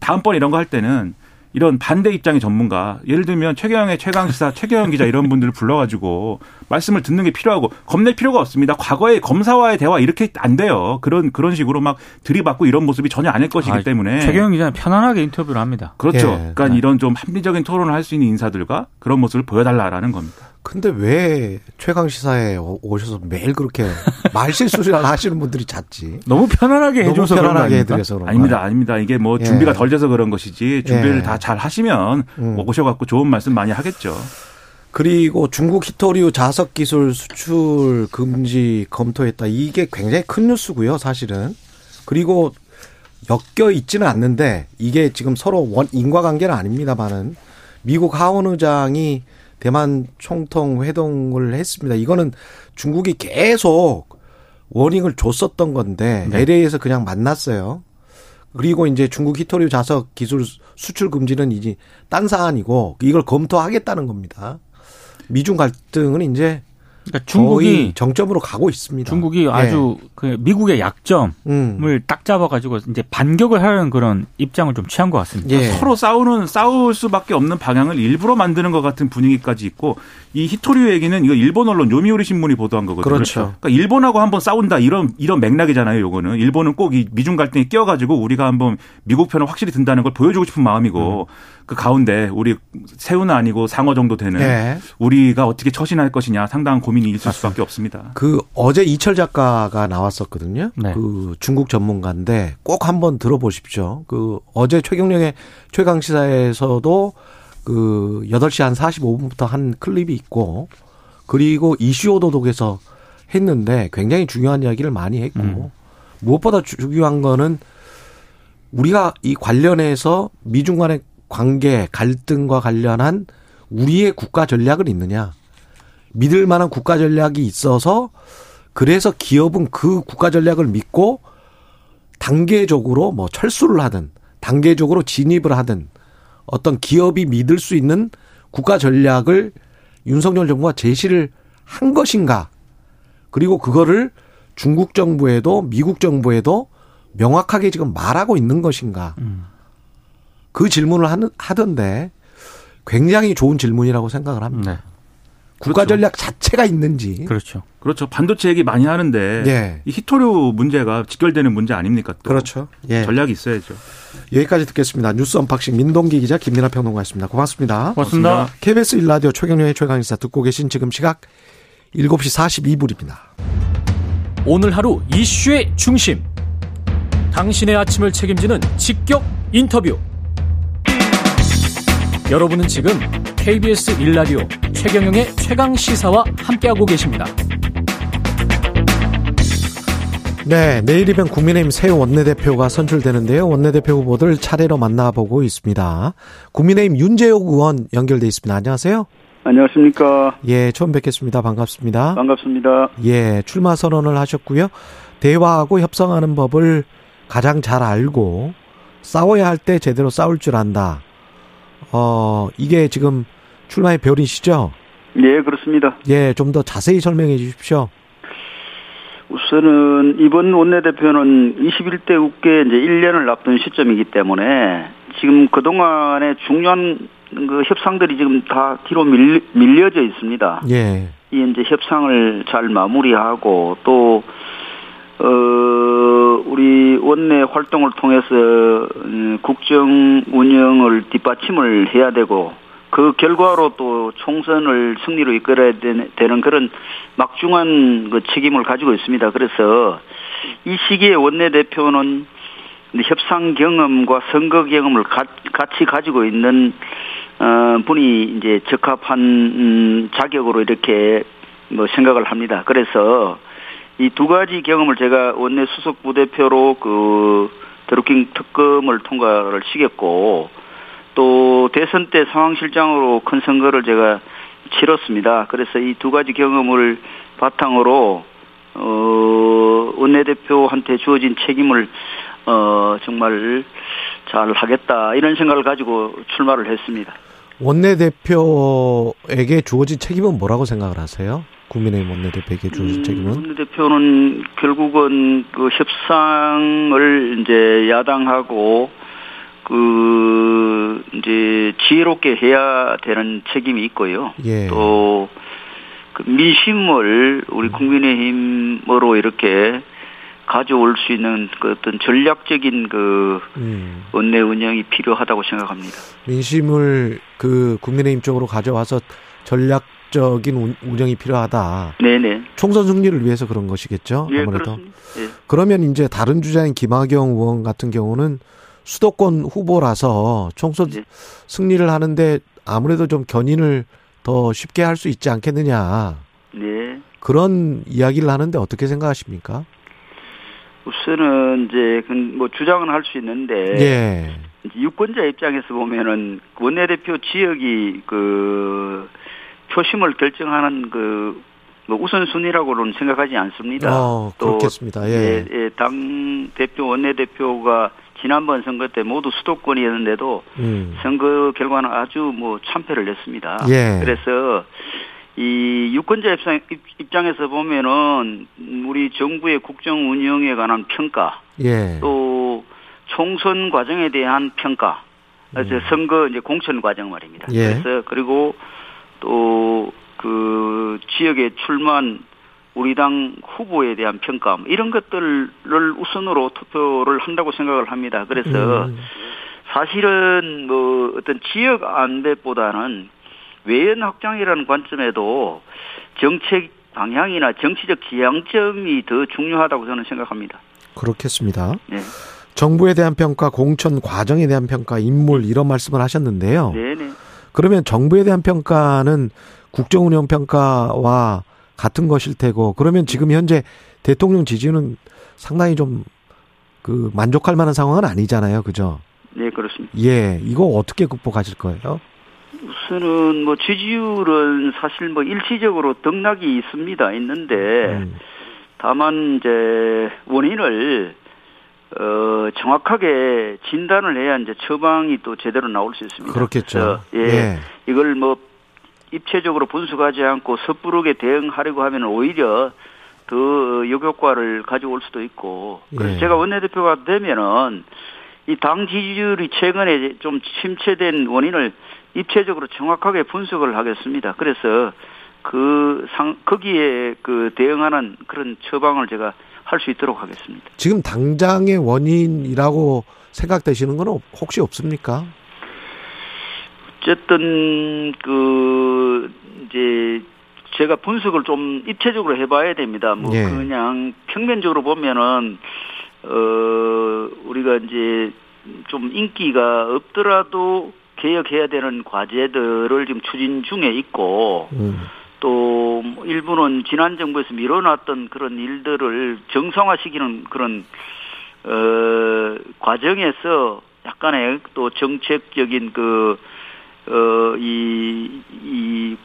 다음번 이런 거 할 때는 이런 반대 입장의 전문가, 예를 들면 최경영의 최강시사 최경영 기자 이런 분들을 불러가지고 말씀을 듣는 게 필요하고 겁낼 필요가 없습니다. 과거에 검사와의 대화 이렇게 안 돼요. 그런 그런 식으로 막 들이받고 이런 모습이 전혀 아닐 것이기 아, 때문에 최경영 기자는 편안하게 인터뷰를 합니다. 그렇죠. 예. 그러니까 네. 이런 좀 합리적인 토론을 할 수 있는 인사들과 그런 모습을 보여달라라는 겁니다. 근데 왜 최강 시사에 오셔서 매일 그렇게 말실수를 하시는 분들이 잦지? 너무 편안하게 해줘서 너무 편안하게 해드려서 그런 아닙니다, 아닙니다. 이게 뭐 준비가 예. 덜 돼서 그런 것이지 준비를 예. 다잘 하시면 음. 오셔갖고 좋은 말씀 많이 하겠죠. 그리고 중국 히토리우 자석 기술 수출 금지 검토했다. 이게 굉장히 큰 뉴스고요, 사실은. 그리고 엮여 있지는 않는데 이게 지금 서로 원 인과관계는 아닙니다만은 미국 하원 의장이 대만 총통 회동을 했습니다. 이거는 중국이 계속 워닝을 줬었던 건데 네. LA에서 그냥 만났어요. 그리고 이제 중국 히토류 자석 기술 수출 금지는 이제 딴 사안이고 이걸 검토하겠다는 겁니다. 미중 갈등은 이제 그러니까 중국이 정점으로 가고 있습니다. 중국이 예. 아주 그 미국의 약점을 음. 딱 잡아가지고 이제 반격을 하려는 그런 입장을 좀 취한 것 같습니다. 예. 서로 싸우는 싸울 수밖에 없는 방향을 일부러 만드는 것 같은 분위기까지 있고 이 히토류 얘기는 이거 일본 언론 요미우리 신문이 보도한 거거든요. 그렇죠. 그러니까 일본하고 한번 싸운다 이런 이런 맥락이잖아요. 요거는 일본은 꼭 이 미중 갈등에 끼어가지고 우리가 한번 미국 편을 확실히 든다는 걸 보여주고 싶은 마음이고. 음. 그 가운데 우리 새우는 아니고 상어 정도 되는 네. 우리가 어떻게 처신할 것이냐 상당한 고민이 있을 수밖에 없습니다. 그 어제 이철 작가가 나왔었거든요. 네. 그 중국 전문가인데 꼭 한번 들어보십시오. 그 어제 최경령의 최강 시사에서도 그 8시 한 45분부터 한 클립이 있고 그리고 이슈 오도독에서 했는데 굉장히 중요한 이야기를 많이 했고 음. 무엇보다 중요한 거는 우리가 이 관련해서 미중 간의 관계, 갈등과 관련한 우리의 국가 전략을 있느냐. 믿을 만한 국가 전략이 있어서 그래서 기업은 그 국가 전략을 믿고 단계적으로 뭐 철수를 하든 단계적으로 진입을 하든 어떤 기업이 믿을 수 있는 국가 전략을 윤석열 정부가 제시를 한 것인가. 그리고 그거를 중국 정부에도 미국 정부에도 명확하게 지금 말하고 있는 것인가. 음. 그 질문을 하던데 굉장히 좋은 질문이라고 생각을 합니다. 네. 국가 그렇죠. 전략 자체가 있는지. 그렇죠. 그렇죠. 반도체 얘기 많이 하는데 예. 이 희토류 문제가 직결되는 문제 아닙니까? 또. 그렇죠. 예. 전략이 있어야죠. 여기까지 듣겠습니다. 뉴스 unboxing 민동기 기자 김민하 평론가였습니다. 고맙습니다. 고맙습니다. 고맙습니다. KBS 1라디오 최경영의 최강시사 듣고 계신 지금 시각 7시 42분입니다. 오늘 하루 이슈의 중심. 당신의 아침을 책임지는 직격 인터뷰. 여러분은 지금 KBS 1라디오 최경영의 최강 시사와 함께하고 계십니다. 네, 내일이면 국민의힘 새 원내대표가 선출되는데요. 원내대표 후보들 차례로 만나보고 있습니다. 국민의힘 윤재욱 의원 연결돼 있습니다. 안녕하세요. 안녕하십니까. 예, 처음 뵙겠습니다. 반갑습니다. 반갑습니다. 예, 출마 선언을 하셨고요. 대화하고 협상하는 법을 가장 잘 알고 싸워야 할 때 제대로 싸울 줄 안다. 어, 이게 지금 출마의 별이시죠? 예, 그렇습니다. 예, 좀 더 자세히 설명해 주십시오. 우선은 이번 원내대표는 21대 국회 이제 1년을 앞둔 시점이기 때문에 지금 그동안의 중요한 그 협상들이 지금 다 뒤로 밀, 밀려져 있습니다. 예. 이 이제 협상을 잘 마무리하고 또 어, 우리 원내 활동을 통해서 음, 국정 운영을 뒷받침을 해야 되고 그 결과로 또 총선을 승리로 이끌어야 되는 그런 막중한 그 책임을 가지고 있습니다. 그래서 이 시기에 원내대표는 협상 경험과 선거 경험을 같이 가지고 있는 어, 분이 이제 적합한 음, 자격으로 이렇게 뭐 생각을 합니다. 그래서 이 두 가지 경험을 제가 원내 수석 부대표로 그 드루킹 특검을 통과를 시켰고 또 대선 때 상황실장으로 큰 선거를 제가 치렀습니다. 그래서 이 두 가지 경험을 바탕으로 어 원내대표한테 주어진 책임을 어 정말 잘 하겠다 이런 생각을 가지고 출마를 했습니다. 원내대표에게 주어진 책임은 뭐라고 생각을 하세요? 국민의힘 원내대표에게 주어진 음, 책임은? 원내대표는 결국은 그 협상을 이제 야당하고 그 이제 지혜롭게 해야 되는 책임이 있고요. 예. 또 그 민심을 우리 국민의힘으로 이렇게 가져올 수 있는 그 어떤 전략적인 그 음. 원내 운영이 필요하다고 생각합니다. 민심을 그 국민의힘 쪽으로 가져와서 전략 적인 운영이 필요하다. 네네. 총선 승리를 위해서 그런 것이겠죠. 예, 아무래도. 예. 그러면 이제 다른 주자인 김학영 의원 같은 경우는 수도권 후보라서 총선 네. 승리를 하는데 아무래도 좀 견인을 더 쉽게 할 수 있지 않겠느냐. 네. 그런 이야기를 하는데 어떻게 생각하십니까? 우선은 이제 그뭐 주장은 할 수 있는데 예. 유권자 입장에서 보면은 원내대표 지역이 그 표심을 결정하는 그뭐 우선순위라고는 생각하지 않습니다. 어, 그렇겠습니다. 예. 예, 예, 당 대표 원내대표가 지난번 선거 때 모두 수도권이었는데도 음. 선거 결과는 아주 뭐 참패를 냈습니다. 예. 그래서 이 유권자 입장, 입장에서 보면은 우리 정부의 국정 운영에 관한 평가 예. 또 총선 과정에 대한 평가 그래서 선거 이제 공천 과정 말입니다. 음. 예. 그래서 그리고 또 그 지역에 출마한 우리 당 후보에 대한 평가 뭐 이런 것들을 우선으로 투표를 한다고 생각을 합니다. 그래서 음. 사실은 뭐 어떤 지역 안배보다는 외연 확장이라는 관점에도 정책 방향이나 정치적 지향점이 더 중요하다고 저는 생각합니다. 그렇겠습니다. 네. 정부에 대한 평가, 공천 과정에 대한 평가, 인물 이런 말씀을 하셨는데요. 네네. 그러면 정부에 대한 평가는 국정운영 평가와 같은 것일 테고 그러면 지금 현재 대통령 지지는 상당히 좀 그 만족할 만한 상황은 아니잖아요. 그죠? 네, 그렇습니다. 예. 이거 어떻게 극복하실 거예요? 우선은 뭐 지지율은 사실 뭐 일시적으로 등락이 있습니다. 있는데 음. 다만 이제 원인을 어 정확하게 진단을 해야 이제 처방이 또 제대로 나올 수 있습니다. 그렇겠죠. 그래서 예. 이걸 뭐 입체적으로 분석하지 않고 섣부르게 대응하려고 하면 오히려 더 역효과를 가져올 수도 있고 그래서 예. 제가 원내대표가 되면은 이 당 지지율이 최근에 좀 침체된 원인을 입체적으로 정확하게 분석을 하겠습니다. 그래서 그 상, 거기에 그 대응하는 그런 처방을 제가 할 수 있도록 하겠습니다. 지금 당장의 원인이라고 생각되시는 건 혹시 없습니까? 어쨌든 그 이제 제가 분석을 좀 입체적으로 해봐야 됩니다. 뭐 예. 그냥 평면적으로 보면은 어 우리가 이제 좀 인기가 없더라도 개혁해야 되는 과제들을 지금 추진 중에 있고 음. 또뭐 일부는 지난 정부에서 밀어놨던 그런 일들을 정상화시키는 그런 어 과정에서 약간의 또 정책적인 그 어, 이, 이,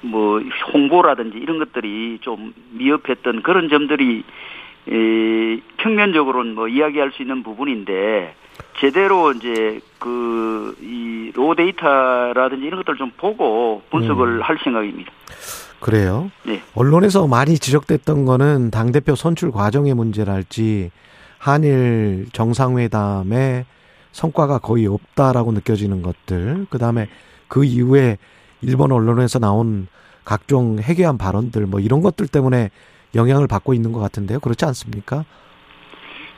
뭐, 홍보라든지 이런 것들이 좀 미흡했던 그런 점들이, 에, 평면적으로는 뭐 이야기할 수 있는 부분인데, 제대로 이제 그, 이, 로 데이터라든지 이런 것들을 좀 보고 분석을 음. 할 생각입니다. 그래요. 네. 언론에서 많이 지적됐던 거는 당 대표 선출 과정의 문제랄지 한일 정상회담의 성과가 거의 없다라고 느껴지는 것들, 그 다음에 그 이후에 일본 언론에서 나온 각종 해괴한 발언들, 뭐 이런 것들 때문에 영향을 받고 있는 것 같은데요. 그렇지 않습니까?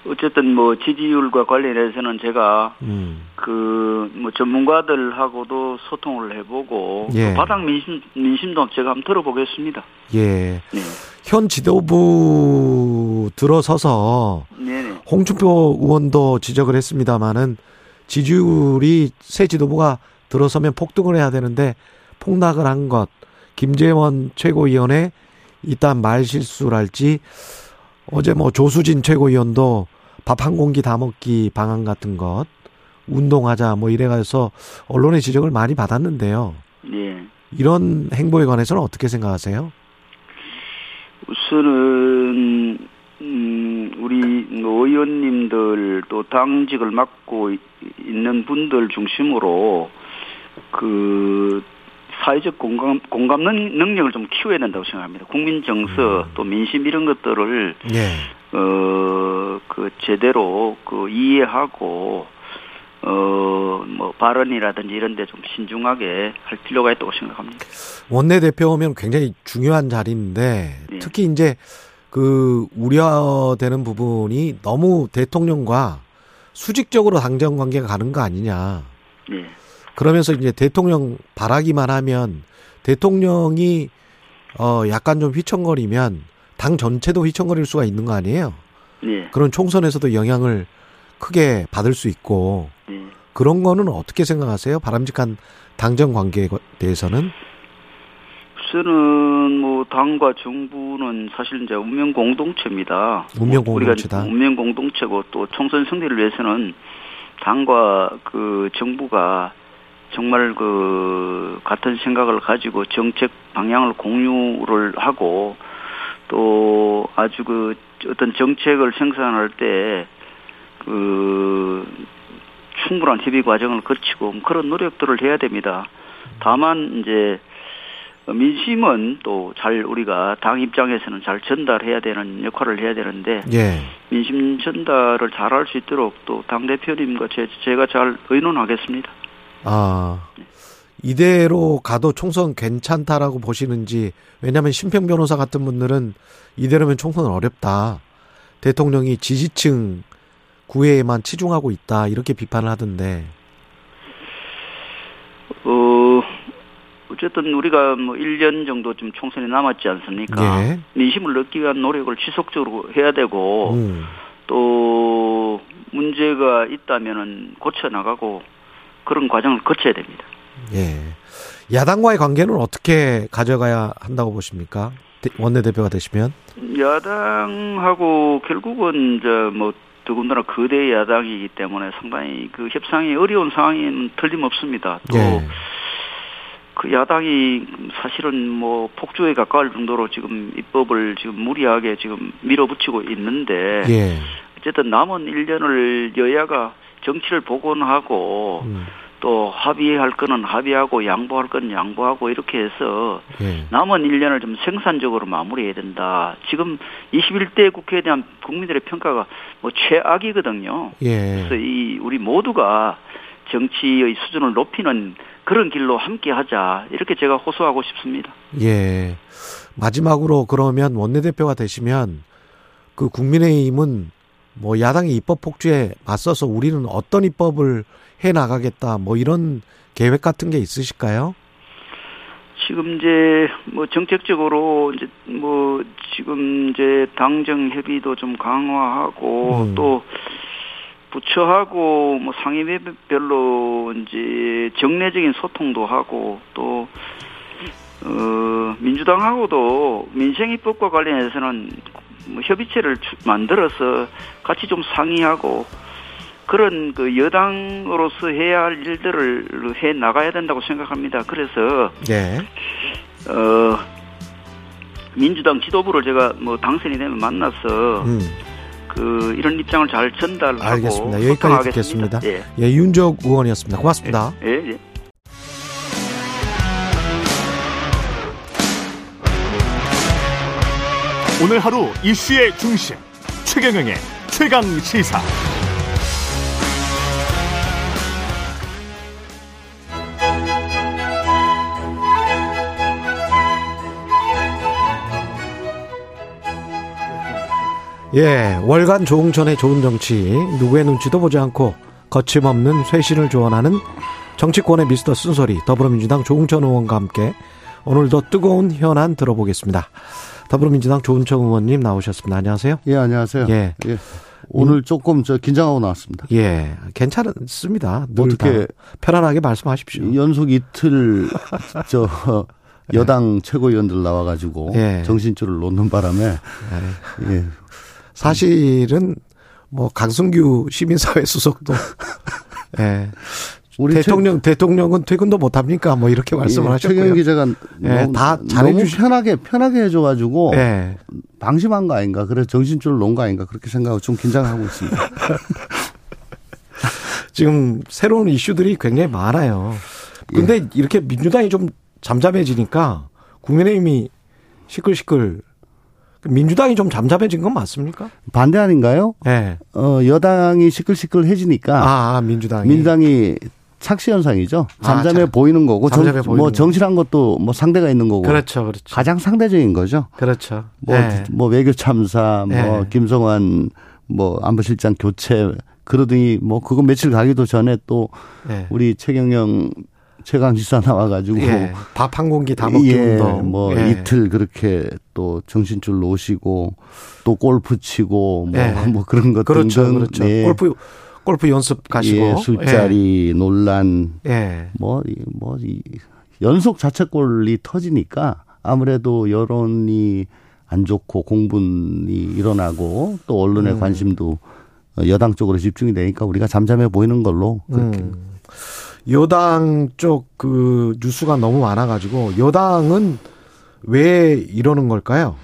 어쨌든 뭐 지지율과 관련해서는 제가 음, 그뭐 전문가들하고도 소통을 해보고 예. 또 바닥 민심 민심도 제가 한번 들어보겠습니다. 예. 네. 현 지도부 들어서서 네네. 홍준표 의원도 지적을 했습니다마는 지지율이 새 지도부가 들어서면 폭등을 해야 되는데 폭락을 한 것, 김재원 최고위원의 이딴 말 실수랄지 어제 뭐 조수진 최고위원도 밥 한 공기 다 먹기 방안 같은 것 운동하자 뭐 이래가서 언론의 지적을 많이 받았는데요. 예. 이런 행보에 관해서는 어떻게 생각하세요? 우선은 음 우리 뭐 의원님들 또 당직을 맡고 이- 있는 분들 중심으로 그 사회적 공감 공감 능- 능력을 좀 키워야 된다고 생각합니다. 국민 정서 또 민심 이런 것들을 예. 어그 제대로 그 이해하고 어뭐 발언이라든지 이런 데 좀 신중하게 할 필요가 있다고 생각합니다. 원내 대표면 굉장히 중요한 자리인데 네. 특히 이제 그 우려되는 부분이 너무 대통령과 수직적으로 당정 관계가 가는 거 아니냐. 네. 그러면서 이제 대통령 바라기만 하면 대통령이 어 약간 좀 휘청거리면 당 전체도 휘청거릴 수가 있는 거 아니에요? 예. 그런 총선에서도 영향을 크게 받을 수 있고 예. 그런 거는 어떻게 생각하세요? 바람직한 당정 관계에 대해서는? 저는 뭐 당과 정부는 사실 이제 운명 공동체입니다. 운명 뭐 우리가 공동체다. 운명 공동체고 또 총선 승리를 위해서는 당과 그 정부가 정말 그 같은 생각을 가지고 정책 방향을 공유를 하고 또 아주 그 어떤 정책을 생산할 때 그 충분한 협의 과정을 거치고 그런 노력들을 해야 됩니다. 다만 이제 민심은 또 잘 우리가 당 입장에서는 잘 전달해야 되는 역할을 해야 되는데 예. 민심 전달을 잘 할 수 있도록 또 당 대표님과 제, 제가 잘 의논하겠습니다. 아, 이대로 가도 총선 괜찮다라고 보시는지, 왜냐하면 심평 변호사 같은 분들은 이대로면 총선은 어렵다. 대통령이 지지층 구애에만 치중하고 있다. 이렇게 비판을 하던데. 어, 어쨌든 우리가 뭐 1년 정도 좀 총선이 남았지 않습니까? 예. 민심을 얻기 위한 노력을 지속적으로 해야 되고 음, 또 문제가 있다면은 고쳐 나가고 그런 과정을 거쳐야 됩니다. 예. 야당과의 관계는 어떻게 가져가야 한다고 보십니까? 대- 원내대표가 되시면? 야당하고 결국은 이제 뭐 더군다나 거대 야당이기 때문에 상당히 그 협상이 어려운 상황은 틀림없습니다. 또 예. 그 야당이 사실은 뭐 폭주에 가까울 정도로 지금 입법을 지금 무리하게 지금 밀어붙이고 있는데 예. 어쨌든 남은 1년을 여야가 정치를 복원하고 음, 또 합의할 거는 합의하고 양보할 거는 양보하고 이렇게 해서 예. 남은 1년을 좀 생산적으로 마무리해야 된다. 지금 21대 국회에 대한 국민들의 평가가 뭐 최악이거든요. 예. 그래서 이 우리 모두가 정치의 수준을 높이는 그런 길로 함께 하자. 이렇게 제가 호소하고 싶습니다. 예. 마지막으로 그러면 원내대표가 되시면 그 국민의힘은 뭐 야당의 입법 폭주에 맞서서 우리는 어떤 입법을 해 나가겠다 뭐 이런 계획 같은 게 있으실까요? 지금 이제 뭐 정책적으로 이제 뭐 지금 이제 당정 협의도 좀 강화하고 음. 또 부처하고 뭐 상임위별로 이제 정례적인 소통도 하고 또 어, 민주당하고도 민생 입법과 관련해서는 뭐 협의체를 주- 만들어서 같이 좀 상의하고 그런 그 여당으로서 해야 할 일들을 해 나가야 된다고 생각합니다. 그래서 예. 어 민주당 지도부를 제가 뭐 당선이 되면 만나서 음. 그 이런 입장을 잘 전달하고 알겠습니다. 여기까지. 듣겠습니다. 예. 예, 윤적 의원이었습니다. 고맙습니다. 예, 예. 오늘 하루 이슈의 중심 최경영의 최강 시사. 예, 월간 조홍천의 좋은 정치, 누구의 눈치도 보지 않고 거침없는 쇄신을 조언하는 정치권의 미스터 쓴소리, 더불어민주당 조홍천 의원과 함께 오늘도 뜨거운 현안 들어보겠습니다. 더불어민주당 조은청 의원님 나오셨습니다. 안녕하세요. 예, 안녕하세요. 예. 예. 오늘 조금 저 긴장하고 나왔습니다. 예, 괜찮습니다. 늘 어떻게 다 편안하게 말씀하십시오. 연속 이틀 저 여당 최고위원들 나와가지고 예. 정신줄을 놓는 바람에 예. 사실은 뭐 강승규 시민사회 수석도 예. 우리 대통령 대통령은 퇴근도 못 합니까? 뭐 이렇게 말씀을 예, 하셨고요. 최경 기자가 예, 너무, 다 잘해주시- 편하게 편하게 해줘가지고 예. 방심한 거 아닌가 그래서 정신줄을 놓은 거 아닌가 그렇게 생각하고 좀 긴장하고 있습니다. 지금 새로운 이슈들이 굉장히 많아요. 근데 예. 이렇게 민주당이 좀 잠잠해지니까 국민의힘이 시끌시끌 민주당이 좀 잠잠해진 건 맞습니까? 반대 아닌가요? 예. 어, 여당이 시끌시끌해지니까 아, 아, 민주당이. 민주당이 착시 현상이죠. 아, 잠잠해 자- 보이는 거고, 잠잠해 정, 보이는 뭐 거. 정실한 것도 뭐 상대가 있는 거고, 그렇죠, 그렇죠. 가장 상대적인 거죠. 그렇죠. 뭐, 예. 뭐 외교 참사, 뭐 예. 김성환 뭐 안보실장 교체 그러더니 뭐 그거 며칠 가기도 전에 또 예. 우리 최경영 최강 지사 나와가지고 예, 밥한 공기 다 먹기 예, 운동. 뭐 예. 이틀 그렇게 또 정신줄 놓으시고 또 골프 치고 뭐, 예. 뭐 그런 것 그렇죠, 등등 그렇죠. 예. 골프 골프 연습 가시고 예, 술자리 논란 예. 뭐, 이- 뭐, 이 연속 자책골이 터지니까 아무래도 여론이 안 좋고 공분이 일어나고 또 언론의 음. 관심도 여당 쪽으로 집중이 되니까 우리가 잠잠해 보이는 걸로 그렇게 음. 여당 쪽 그 뉴스가 너무 많아가지고 여당은 왜 이러는 걸까요?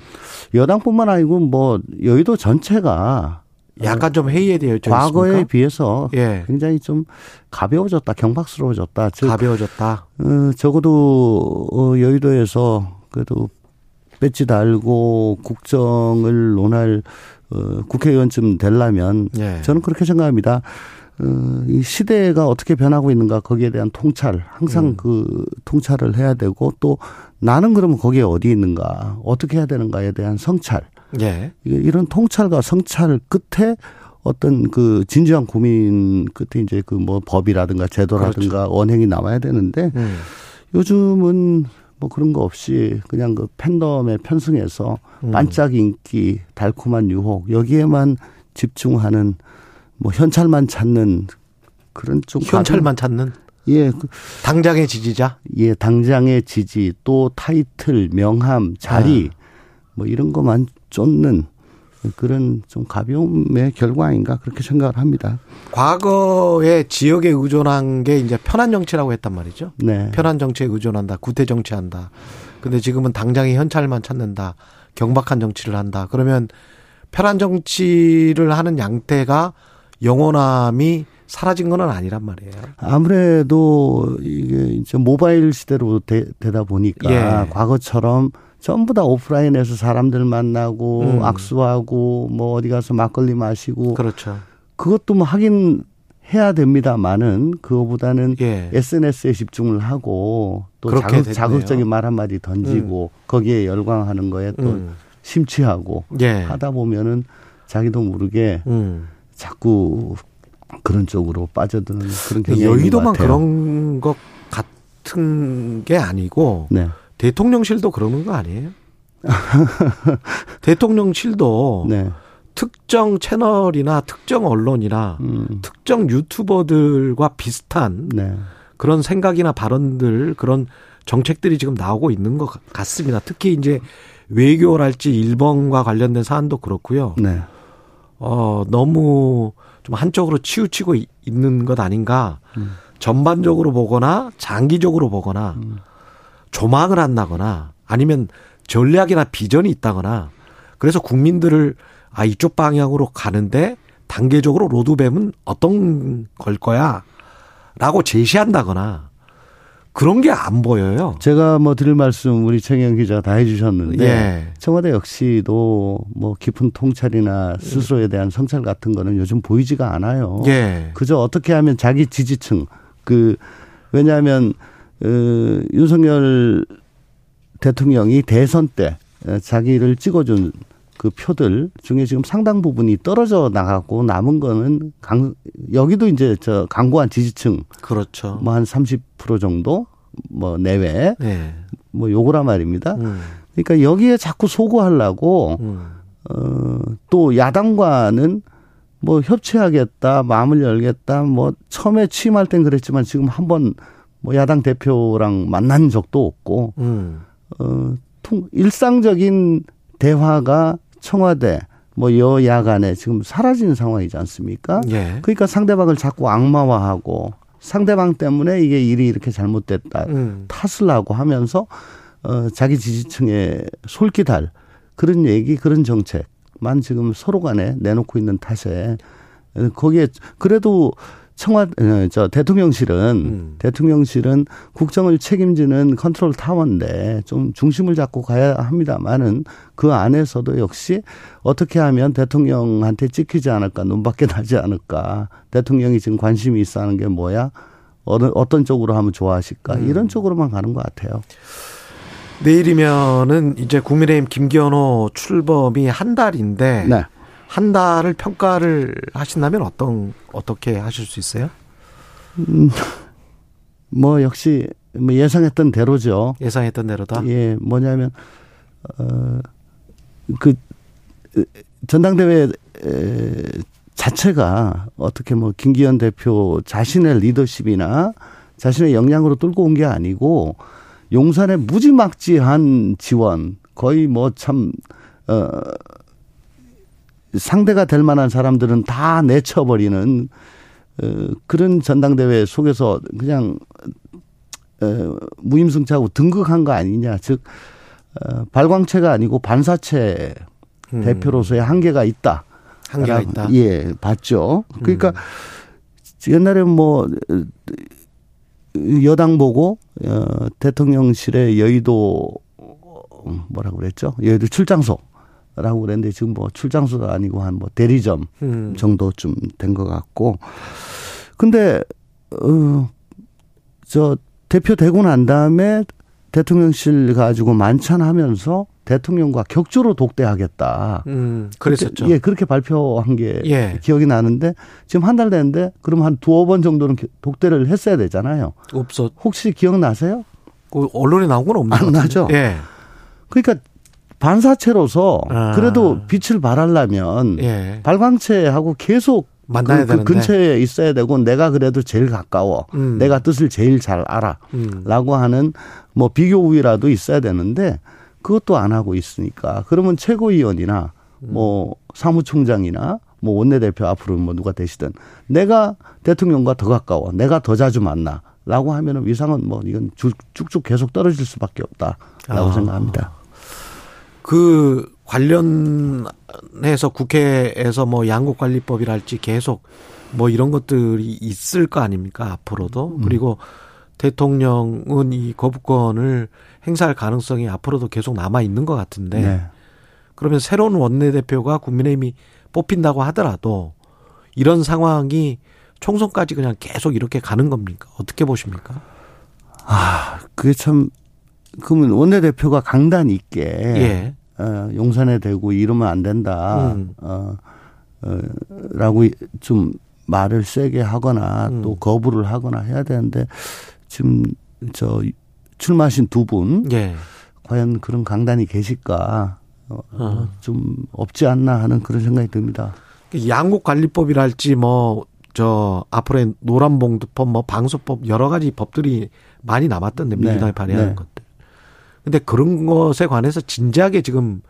여당뿐만 아니고 뭐 여의도 전체가 약간 좀 회의에 대해 좀 과거에 있습니까? 비해서 예. 굉장히 좀 가벼워졌다, 경박스러워졌다. 즉, 가벼워졌다. 어, 적어도 어, 여의도에서 그래도 배지 달고 국정을 논할 어, 국회의원쯤 되려면 예. 저는 그렇게 생각합니다. 어, 이 시대가 어떻게 변하고 있는가 거기에 대한 통찰 항상 음. 그 통찰을 해야 되고 또 나는 그러면 거기에 어디 있는가 어떻게 해야 되는가에 대한 성찰 예. 이런 통찰과 성찰 끝에 어떤 그 진지한 고민 끝에 이제 그 뭐 법이라든가 제도라든가 언행이 나와야 되는데 음. 요즘은 뭐 그런 거 없이 그냥 그 팬덤에 편승해서 음. 반짝 인기, 달콤한 유혹 여기에만 집중하는 뭐 현찰만 찾는 그런 좀 현찰만 찾는 가벼운- 예, 그, 당장의 지지자. 예 당장의 지지 또 타이틀, 명함, 자리 아. 뭐 이런 것만 쫓는 그런 좀 가벼움의 결과 아닌가 그렇게 생각을 합니다. 과거에 지역에 의존한 게 이제 편한 정치라고 했단 말이죠. 네. 편한 정치에 의존한다. 구태 정치한다. 근데 지금은 당장의 현찰만 찾는다. 경박한 정치를 한다. 그러면 편한 정치를 하는 양태가 영원함이 사라진 건 아니란 말이에요. 아무래도 이게 이제 모바일 시대로 되, 다 보니까 예. 과거처럼 전부 다 오프라인에서 사람들 만나고 음. 악수하고 뭐 어디 가서 막걸리 마시고 그렇죠. 그것도 뭐 하긴 해야 됩니다만은 그거보다는 예. SNS에 집중을 하고 또 자극. 자극적인 말 한마디 던지고 거기에 열광하는 거에 또 음. 심취하고 예. 하다 보면은 자기도 모르게 음. 자꾸 그런 쪽으로 빠져드는 그런 경향이 여의도만. 그런 것 같은 게 아니고 네. 대통령실도 그러는 거 아니에요? 대통령실도 네. 특정 채널이나 특정 언론이나 음. 특정 유튜버들과 비슷한 네. 그런 생각이나 발언들 그런 정책들이 지금 나오고 있는 것 같습니다. 특히 이제 외교랄지 일본과 관련된 사안도 그렇고요. 네. 어, 너무 좀 한쪽으로 치우치고 이- 있는 것 아닌가. 음. 전반적으로 보거나 장기적으로 보거나 조망을 한다거나 아니면 전략이나 비전이 있다거나 그래서 국민들을 아, 이쪽 방향으로 가는데 단계적으로 로드맵은 어떤 걸 거야? 라고 제시한다거나 그런 게 안 보여요. 제가 뭐 드릴 말씀 우리 최경 기자가 다 해주셨는데 예. 청와대 역시도 뭐 깊은 통찰이나 스스로에 대한 성찰 같은 거는 요즘 보이지가 않아요. 예. 그저 어떻게 하면 자기 지지층 그 왜냐하면 어, 윤석열 대통령이 대선 때 어, 자기를 찍어준 그 표들 중에 지금 상당 부분이 떨어져 나가고 남은 거는 강 여기도 이제 저 강고한 지지층 그렇죠. 뭐 한 30% 정도 뭐 내외 예. 뭐 요거란 말입니다. 음, 그러니까 여기에 자꾸 소구하려고 음. 어, 또 야당과는 뭐 협치하겠다, 마음을 열겠다, 뭐 처음에 취임할 땐 그랬지만 지금 한번 뭐 야당 대표랑 만난 적도 없고, 음. 어, 통, 일상적인 대화가 청와대, 뭐 여야 간에 지금 사라진 상황이지 않습니까? 예. 그러니까 상대방을 자꾸 악마화하고 상대방 때문에 이게 일이 이렇게 잘못됐다. 음. 탓을 하고 하면서 어 자기 지지층에 솔깃할 그런 얘기 그런 정책만 지금 서로 간에 내놓고 있는 탓에 어, 거기에 그래도 청와 어, 저 대통령실은 음. 대통령실은 국정을 책임지는 컨트롤 타워인데 좀 중심을 잡고 가야 합니다만은 그 안에서도 역시 어떻게 하면 대통령한테 찍히지 않을까 눈밖에 나지 않을까 대통령이 지금 관심이 있어 하는 게 뭐야 어느 어떤 쪽으로 하면 좋아하실까 음. 이런 쪽으로만 가는 것 같아요. 내일이면은 이제 국민의힘 김기현호 출범이 한 달인데 네. 한 달을 평가를 하신다면 어떤 어떻게 하실 수 있어요? 뭐 역시 뭐 예상했던 대로죠. 예상했던 대로다. 예, 뭐냐면 어그 전당대회 자체가 어떻게 뭐 김기현 대표 자신의 리더십이나 자신의 역량으로 뚫고 온 게 아니고 용산의 무지막지한 지원 거의 뭐 참 어 상대가 될 만한 사람들은 다 내쳐버리는 어 그런 전당대회 속에서 그냥 어 무임승차하고 등극한 거 아니냐 즉 어, 발광체가 아니고 반사체 음. 대표로서의 한계가 있다. 한계가 있다. 예, 봤죠. 그러니까 음. 옛날에 뭐 여당 보고 어, 대통령실의 여의도 뭐라고 그랬죠? 여의도 출장소 라고 그랬는데 지금 뭐 출장소도 아니고 한 뭐 대리점 음. 정도쯤 된 것 같고 근데 어저 대표 되고 난 다음에 대통령실 가지고 만찬하면서 대통령과 격조로 독대하겠다. 음, 그랬었죠. 그때, 예, 그렇게 발표한 게 예. 기억이 나는데 지금 한 달 됐는데 그럼 한 두어 번 정도는 독대를 했어야 되잖아요. 없어. 혹시 기억나세요? 그 언론에 나온 건 없는 안 나죠. 예. 그러니까 반사체로서 아. 그래도 빛을 발하려면 예. 발광체하고 계속 만나야 그, 그 근처에 있어야 되고 내가 그래도 제일 가까워. 음. 내가 뜻을 제일 잘 알아. 음. 라고 하는 뭐 비교 우위라도 있어야 되는데 그것도 안 하고 있으니까 그러면 최고위원이나 뭐 사무총장이나 뭐 원내대표 앞으로 뭐 누가 되시든 내가 대통령과 더 가까워 내가 더 자주 만나 라고 하면은 위상은 뭐 이건 쭉쭉 계속 떨어질 수밖에 없다라고 아. 생각합니다. 그 관련해서 국회에서 뭐 양국관리법이랄지 계속 뭐 이런 것들이 있을 거 아닙니까 앞으로도 음. 그리고 대통령은 이 거부권을 행사할 가능성이 앞으로도 계속 남아 있는 것 같은데 네. 그러면 새로운 원내대표가 국민의힘이 뽑힌다고 하더라도 이런 상황이 총선까지 그냥 계속 이렇게 가는 겁니까? 어떻게 보십니까? 아, 그게 참 그러면 원내대표가 강단 있게 예. 어, 용산에 대고 이러면 안 된다. 음. 어, 어, 라고 좀 말을 세게 하거나 음. 또 거부를 하거나 해야 되는데 지금 저 출마하신 두 분. 예. 과연 그런 강단이 계실까. 어, 어. 좀 없지 않나 하는 그런 생각이 듭니다. 양국관리법이랄지 뭐, 저, 앞으로의 노란봉투법, 뭐, 방수법, 여러 가지 법들이 많이 남았던데, 네. 민주당이 발의하는 네. 것들. 근데 그런 것에 관해서 진지하게 지금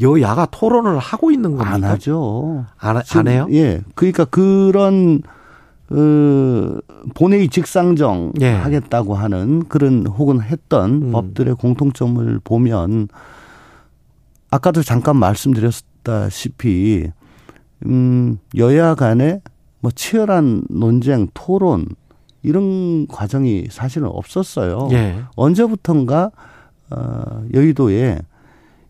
여야가 토론을 하고 있는 겁니까? 안 하죠. 안, 안 해요? 예. 그러니까 그런 어, 본회의 직상정 예. 하겠다고 하는 그런 혹은 했던 음. 법들의 공통점을 보면 아까도 잠깐 말씀드렸다시피 음, 여야 간에 뭐 치열한 논쟁, 토론 이런 과정이 사실은 없었어요. 예. 언제부턴가 어, 여의도에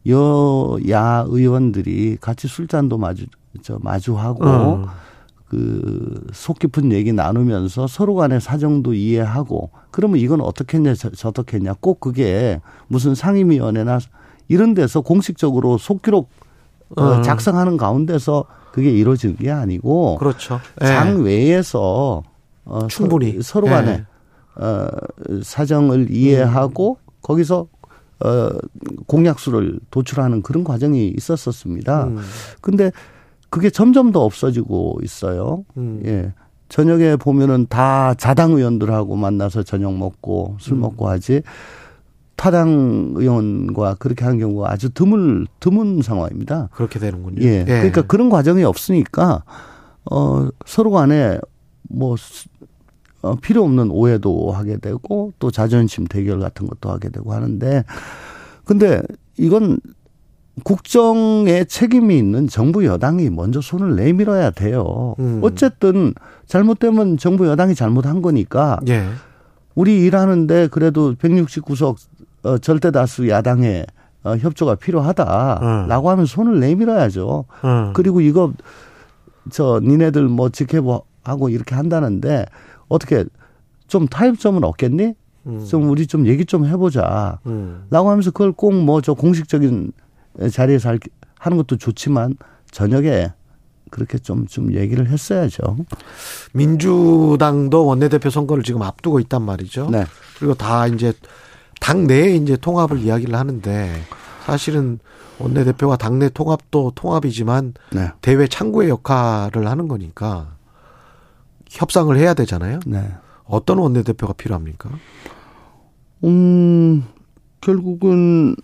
여야 의원들이 같이 술잔도 마주 저 마주하고 어. 그속 깊은 얘기 나누면서 서로 간의 사정도 이해하고 그러면 이건 어떻게 했냐 저떻게 했냐 꼭 그게 무슨 상임위원회나 이런 데서 공식적으로 속기록 어. 어. 작성하는 가운데서 그게 이루어지는 게 아니고 그렇죠. 예. 장 외에서 어 충분히 서, 로 간에 예. 어 사정을 이해하고 음. 거기서 어 공약수를 도출하는 그런 과정이 있었었습니다. 음. 근데 그게 점점 더 없어지고 있어요. 음. 예. 저녁에 보면은 다 자당 의원들하고 만나서 저녁 먹고 술 음. 먹고 하지 타당 의원과 그렇게 하는 경우가 아주 드물 드문 상황입니다. 그렇게 되는군요. 예. 예. 그러니까 그런 과정이 없으니까 어 서로 간에 뭐 어, 필요 없는 오해도 하게 되고 또 자존심 대결 같은 것도 하게 되고 하는데 근데 이건 국정에 책임이 있는 정부 여당이 먼저 손을 내밀어야 돼요. 음. 어쨌든 잘못되면 정부 여당이 잘못한 거니까 예. 우리 일하는데 그래도 169석 어, 절대 다수 야당의 어, 협조가 필요하다라고 음. 하면 손을 내밀어야죠. 음. 그리고 이거 저 니네들 뭐 지켜보 하고 이렇게 한다는데 어떻게 좀 타협점은 없겠니? 음. 좀 우리 좀 얘기 좀 해보자. 음. 라고 하면서 그걸 꼭 뭐 저 공식적인 자리에서 하는 것도 좋지만 저녁에 그렇게 좀, 좀 얘기를 했어야죠. 민주당도 원내대표 선거를 지금 앞두고 있단 말이죠. 네. 그리고 다 이제 당 내에 이제 통합을 이야기를 하는데 사실은 원내대표가 당내 통합도 통합이지만 네. 대외 창구의 역할을 하는 거니까 협상을 해야 되잖아요. 네. 어떤 원내대표가 필요합니까? 음, 결국은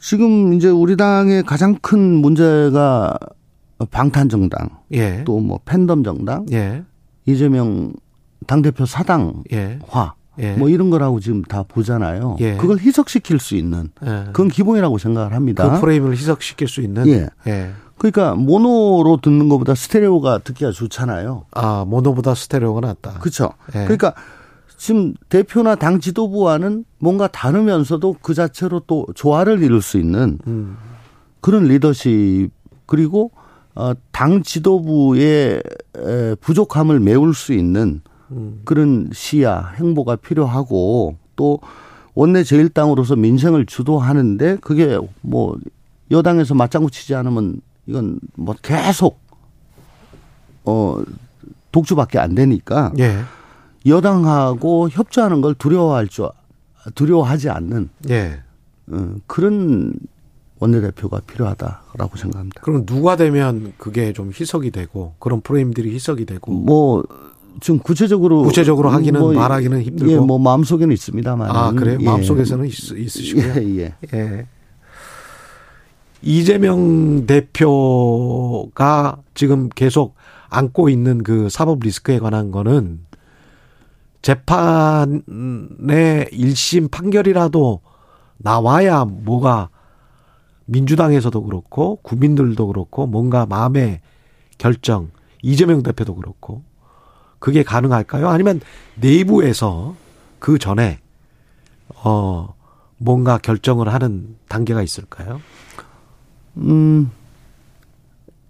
지금 이제 우리 당의 가장 큰 문제가 방탄 정당, 예. 또뭐 팬덤 정당, 예. 이재명 당 대표 사당화, 예. 예. 뭐 이런 거라고 지금 다 보잖아요. 예. 그걸 희석시킬 수 있는 예. 그건 기본이라고 생각을 합니다. 그 프레임을 희석시킬 수 있는 예. 예. 그러니까 모노로 듣는 것보다 스테레오가 듣기가 좋잖아요. 아, 모노보다 스테레오가 낫다. 그렇죠. 예. 그러니까 지금 대표나 당 지도부와는 뭔가 다르면서도 그 자체로 또 조화를 이룰 수 있는 음. 그런 리더십 그리고 어, 당 지도부의 에, 부족함을 메울 수 있는 음. 그런 시야 행보가 필요하고 또 원내 제일당으로서 민생을 주도하는데 그게 뭐 여당에서 맞장구 치지 않으면 이건 뭐 계속 어 독주밖에 안 되니까 예. 여당하고 협조하는 걸 두려워할 줄 두려워하지 않는 예. 어, 그런 원내대표가 필요하다라고 생각합니다. 그럼 누가 되면 그게 좀 희석이 되고 그런 프레임들이 희석이 되고 뭐 지금 구체적으로 구체적으로 하기는 뭐, 말하기는 힘들고. 예, 뭐 마음속에는 있습니다만 아, 그래요? 예. 마음속에서는 있, 있으시고요. 예, 예. 예. 이재명 대표가 지금 계속 안고 있는 그 사법 리스크에 관한 거는 재판의 1심 판결이라도 나와야 뭐가 민주당에서도 그렇고 국민들도 그렇고 뭔가 마음의 결정 이재명 대표도 그렇고 그게 가능할까요? 아니면 내부에서 그 전에 어 뭔가 결정을 하는 단계가 있을까요? 음,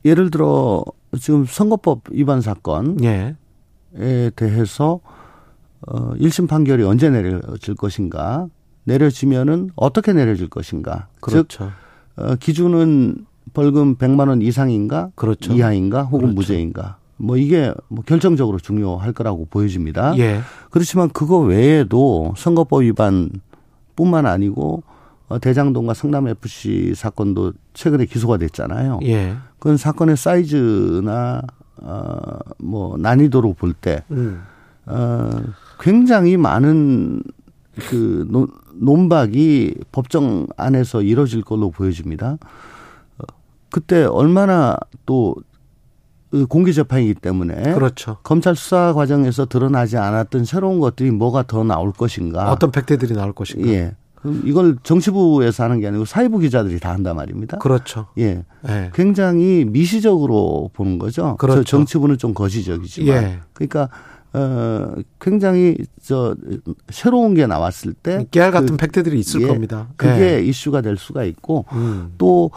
예를 들어 지금 선거법 위반 사건에 예. 대해서 어 1심 판결이 언제 내려질 것인가? 내려지면은 어떻게 내려질 것인가? 그렇죠. 즉 어, 기준은 벌금 100만 원 이상인가? 그렇죠. 이하인가? 혹은 그렇죠. 무죄인가? 뭐 이게 뭐 결정적으로 중요할 거라고 보여집니다. 예. 그렇지만 그거 외에도 선거법 위반뿐만 아니고 어, 대장동과 성남 FC 사건도 최근에 기소가 됐잖아요. 예. 그건 사건의 사이즈나 어뭐 난이도로 볼때 음. 어, 굉장히 많은 그 논, 논박이 법정 안에서 이뤄질 걸로 보여집니다. 어, 그때 얼마나 또 공개 재판이기 때문에 그렇죠. 검찰 수사 과정에서 드러나지 않았던 새로운 것들이 뭐가 더 나올 것인가? 어떤 팩트들이 나올 것인가. 예. 이걸 정치부에서 하는 게 아니고 사회부 기자들이 다 한단 말입니다. 그렇죠. 예. 예. 굉장히 미시적으로 보는 거죠. 그렇죠. 저 정치부는 좀 거시적이지만. 예. 그러니까 어 굉장히 저 새로운 게 나왔을 때 깨알 같은 그, 팩트들이 있을 예, 겁니다. 그게 예. 이슈가 될 수가 있고 음. 또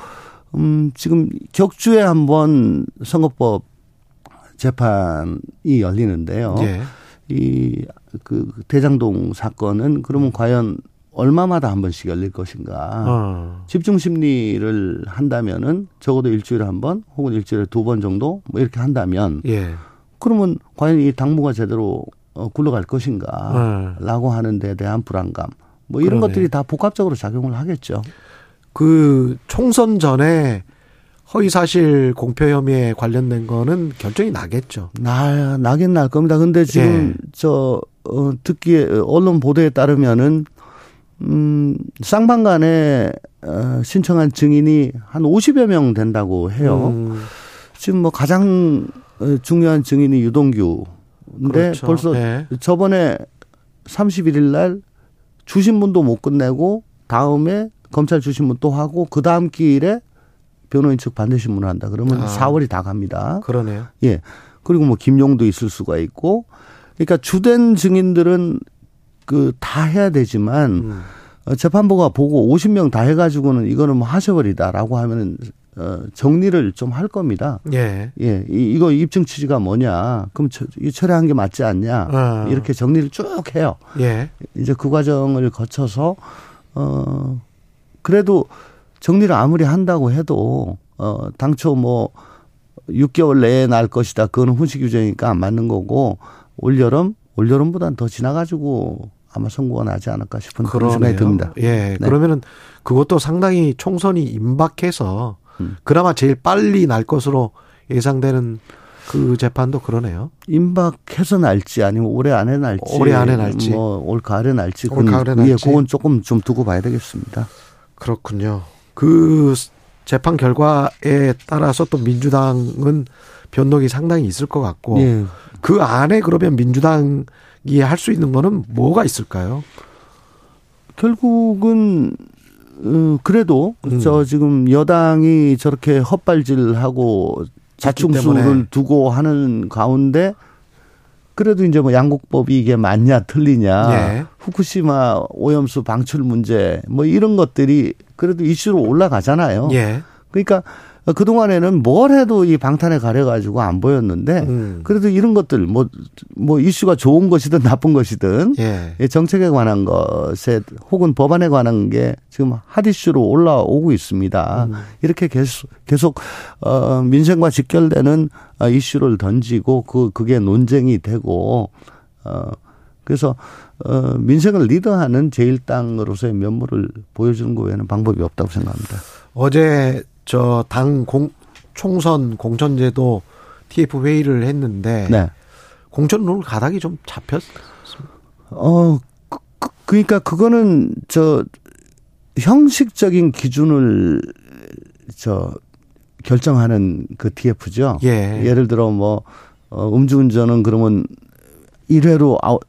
음, 지금 격주에 한번 선거법 재판이 열리는데요. 예. 이그 대장동 사건은 그러면 과연 얼마마다 한 번씩 열릴 것인가? 어. 집중 심리를 한다면은 적어도 일주일에 한 번 혹은 일주일에 두 번 정도 뭐 이렇게 한다면 예. 그러면 과연 이 당무가 제대로 어, 굴러갈 것인가? 네. 라고 하는 데 대한 불안감. 뭐 이런 그러네. 것들이 다 복합적으로 작용을 하겠죠. 그 총선 전에 허위 사실 공표 혐의에 관련된 거는 결정이 나겠죠. 나, 나긴 날 겁니다. 근데 지금 예. 저, 어, 듣기에, 언론 보도에 따르면은, 음, 쌍방간에, 어, 신청한 증인이 한 50여 명 된다고 해요. 음, 지금 뭐 가장 어, 중요한 증인이 유동규. 근데 그렇죠. 벌써 예. 저번에 31일 날 주신문도 못 끝내고 다음에 검찰 주신문 또 하고 그 다음 기일에 변호인 측 반대 신문을 한다. 그러면 아. 4월이 다 갑니다. 그러네요. 예. 그리고 뭐 김용도 있을 수가 있고. 그러니까 주된 증인들은 그 다 해야 되지만 음. 어, 재판부가 보고 50명 다 해가지고는 이거는 뭐 하셔버리다라고 하면은 어, 정리를 좀 할 겁니다. 예. 예, 이, 이거 입증 취지가 뭐냐? 그럼 저, 이 철회한 게 맞지 않냐? 아. 이렇게 정리를 쭉 해요. 예. 이제 그 과정을 거쳐서 어 그래도 정리를 아무리 한다고 해도 어 당초 뭐 6개월 내에 날 것이다. 그거는 훈시 규정이니까 안 맞는 거고 올 여름 올 여름보다는 더 지나가지고 아마 선거가 나지 않을까 싶은 그런 생각이 듭니다. 예. 네. 그러면은 그것도 상당히 총선이 임박해서 음. 그나마 제일 빨리 날 것으로 예상되는 그 재판도 그러네요. 임박해서 날지 아니면 올해 안에 날지 올해 안에 날지 뭐올 가을에 날지 올 가을에 날지 예, 그건 조금 좀 두고 봐야 되겠습니다. 그렇군요. 그 재판 결과에 따라서 또 민주당은 변동이 상당히 있을 것 같고 예. 그 안에 그러면 민주당 이할수 있는 거는 뭐가 있을까요? 결국은 어, 그래도 음. 저 지금 여당이 저렇게 헛발질하고 자충수를 두고 하는 가운데 그래도 이제 뭐 양국법이 이게 맞냐 틀리냐 예. 후쿠시마 오염수 방출 문제 뭐 이런 것들이 그래도 이슈로 올라가잖아요. 예. 그러니까 그동안에는 뭘 해도 이 방탄에 가려가지고 안 보였는데 음. 그래도 이런 것들 뭐, 뭐 이슈가 좋은 것이든 나쁜 것이든 예. 정책에 관한 것에 혹은 법안에 관한 게 지금 핫 이슈로 올라오고 있습니다. 음. 이렇게 계속, 계속, 어, 민생과 직결되는 어, 이슈를 던지고 그, 그게 논쟁이 되고 어, 그래서 어, 민생을 리더하는 제1당으로서의 면모를 보여주는 거 외에는 방법이 없다고 생각합니다. 어제 저 당 공, 총선 공천제도 TF 회의를 했는데 네. 공천 룰 가닥이 좀 잡혔습니다. 어, 그, 그, 그러니까 그거는 저 형식적인 기준을 저 결정하는 그 TF죠. 예. 예를 들어 뭐 어, 음주운전은 그러면 1회로 아웃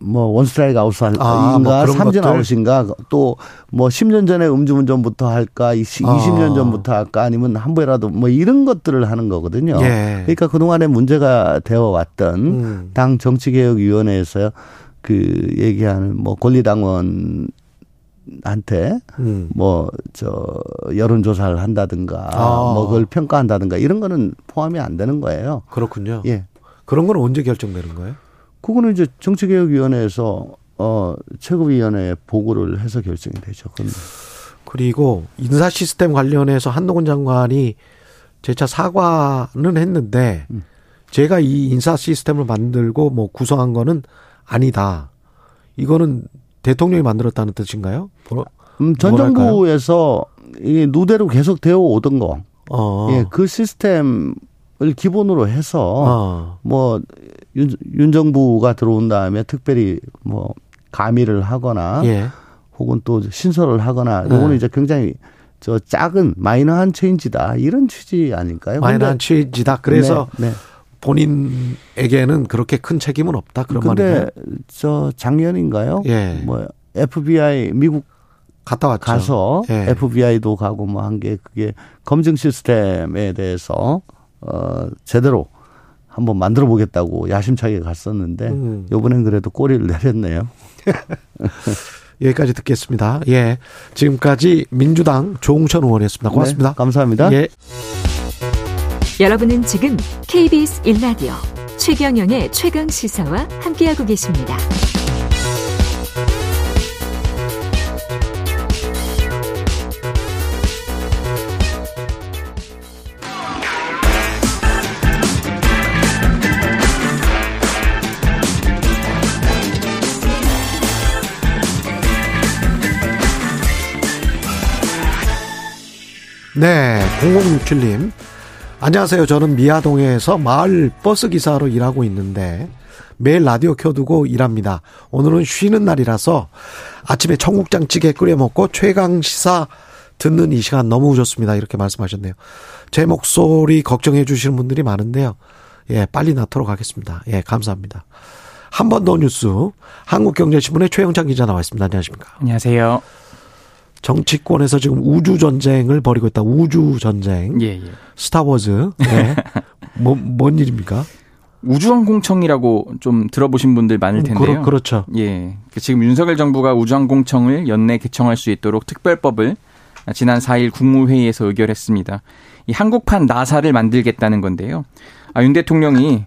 뭐 원스트라이크 아웃인가 아, 뭐 삼진 아웃인가 또 뭐 10년 전에 음주운전부터 할까 20, 아. 20년 전부터 할까 아니면 한 번이라도 뭐 이런 것들을 하는 거거든요. 예. 그러니까 그동안에 문제가 되어 왔던 음. 당 정치개혁위원회에서 그 얘기하는 뭐 권리당원 한테 음. 뭐저 여론 조사를 한다든가 아. 뭐 그걸 평가한다든가 이런 거는 포함이 안 되는 거예요. 그렇군요. 예. 그런 건 언제 결정되는 거예요? 그거는 이제 정치개혁위원회에서 어 최고위원회에 보고를 해서 결정이 되죠. 그건. 그리고 인사 시스템 관련해서 한동훈 장관이 재차 사과는 했는데 음. 제가 이 인사 시스템을 만들고 뭐 구성한 거는 아니다. 이거는 대통령이 만들었다는 뜻인가요? 음, 전 정부에서 이 누대로 계속 되어 오던 거. 어. 예, 그 시스템 을 기본으로 해서 어. 뭐 윤, 윤 정부가 들어온 다음에 특별히 뭐 가미를 하거나 예. 혹은 또 신설을 하거나 요거는 네. 이제 굉장히 저 작은 마이너한 체인지다 이런 취지 아닐까요? 마이너한 체인지다. 그래서 네, 네. 본인에게는 그렇게 큰 책임은 없다 그런 말이에요. 저 작년인가요? 예. 뭐 FBI 미국 갔다 왔죠. 가서 예. FBI도 가고 뭐 한 게 그게 검증 시스템에 대해서 어 제대로 한번 만들어 보겠다고 야심차게 갔었는데 음. 요번엔 그래도 꼬리를 내렸네요. 여기까지 듣겠습니다. 예. 지금까지 민주당 조홍천 의원이었습니다. 고맙습니다. 네, 감사합니다. 예. 여러분은 지금 KBS 1라디오 최경영의 최강 시사와 함께하고 계십니다. 네, 0067님. 안녕하세요. 저는 미아동에서 마을 버스 기사로 일하고 있는데 매일 라디오 켜두고 일합니다. 오늘은 쉬는 날이라서 아침에 청국장찌개 끓여 먹고 최강 시사 듣는 이 시간 너무 좋습니다. 이렇게 말씀하셨네요. 제 목소리 걱정해 주시는 분들이 많은데요. 예, 빨리 낳도록 하겠습니다. 예, 감사합니다. 한 번 더 뉴스 한국경제신문의 최영창 기자 나와 있습니다. 안녕하십니까? 안녕하세요. 정치권에서 지금 우주 전쟁을 벌이고 있다. 우주 전쟁. 예, 예. 스타워즈. 네. 뭐, 뭔 일입니까? 우주항공청이라고 좀 들어보신 분들 많을 음, 텐데요. 그렇, 죠 예. 그 지금 윤석열 정부가 우주항공청을 연내 개청할 수 있도록 특별법을 지난 4일 국무회의에서 의결했습니다. 이 한국판 나사를 만들겠다는 건데요. 아, 윤 대통령이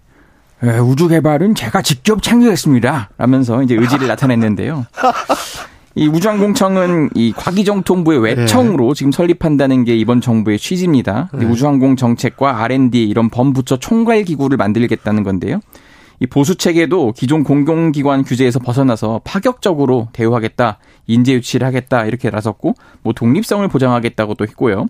우주 개발은 제가 직접 창조했습니다. 라면서 이제 의지를 나타냈는데요. 이 우주항공청은 이 과기정통부의 외청으로 네. 지금 설립한다는 게 이번 정부의 취지입니다. 네. 우주항공 정책과 R&D 이런 범부처 총괄 기구를 만들겠다는 건데요. 이 보수 체계도 기존 공공기관 규제에서 벗어나서 파격적으로 대우하겠다, 인재 유치를 하겠다 이렇게 나섰고 뭐 독립성을 보장하겠다고 또 했고요.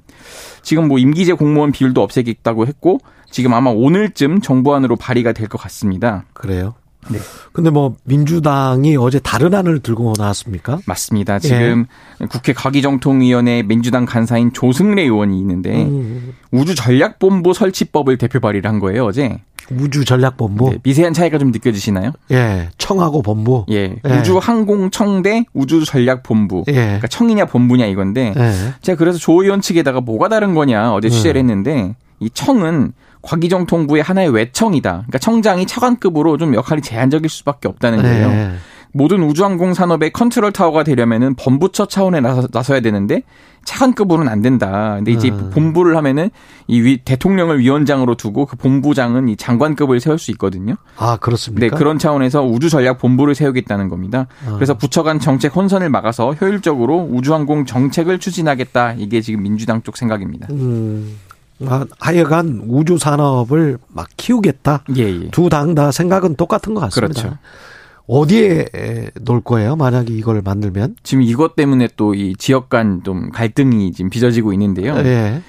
지금 뭐 임기제 공무원 비율도 없애겠다고 했고 지금 아마 오늘쯤 정부 안으로 발의가 될 것 같습니다. 그래요? 네. 근데 뭐 민주당이 어제 다른 안을 들고 나왔습니까? 맞습니다. 지금 예. 국회 과기정통위원회 민주당 간사인 조승래 의원이 있는데 음. 우주전략본부 설치법을 대표 발의를 한 거예요 어제. 우주전략본부. 네, 미세한 차이가 좀 느껴지시나요? 예. 청하고 본부. 예. 예. 우주항공청 대 우주전략본부. 예. 그러니까 청이냐 본부냐 이건데 예. 제가 그래서 조 의원 측에다가 뭐가 다른 거냐 어제 취재를 음. 했는데 이 청은 과기정 통부의 하나의 외청이다. 그러니까 청장이 차관급으로 좀 역할이 제한적일 수밖에 없다는 거예요. 네. 모든 우주항공 산업의 컨트롤 타워가 되려면은 본부처 차원에 나서, 나서 야 되는데 차관급으로는 안 된다. 근데 이제 음. 본부를 하면은 이 위, 대통령을 위원장으로 두고 그 본부장은 이 장관급을 세울 수 있거든요. 아 그렇습니까? 네 그런 차원에서 우주 전략 본부를 세우겠다는 겁니다. 아. 그래서 부처 간 정책 혼선을 막아서 효율적으로 우주항공 정책을 추진하겠다. 이게 지금 민주당 쪽 생각입니다. 음. 아, 하여간 우주 산업을 막 키우겠다. 예, 예. 두당 다 생각은 똑같은 것 같습니다. 그렇죠. 어디에 놓을 거예요? 만약에 이걸 만들면? 지금 이것 때문에 또 이 지역 간 좀 갈등이 지금 빚어지고 있는데요. 예.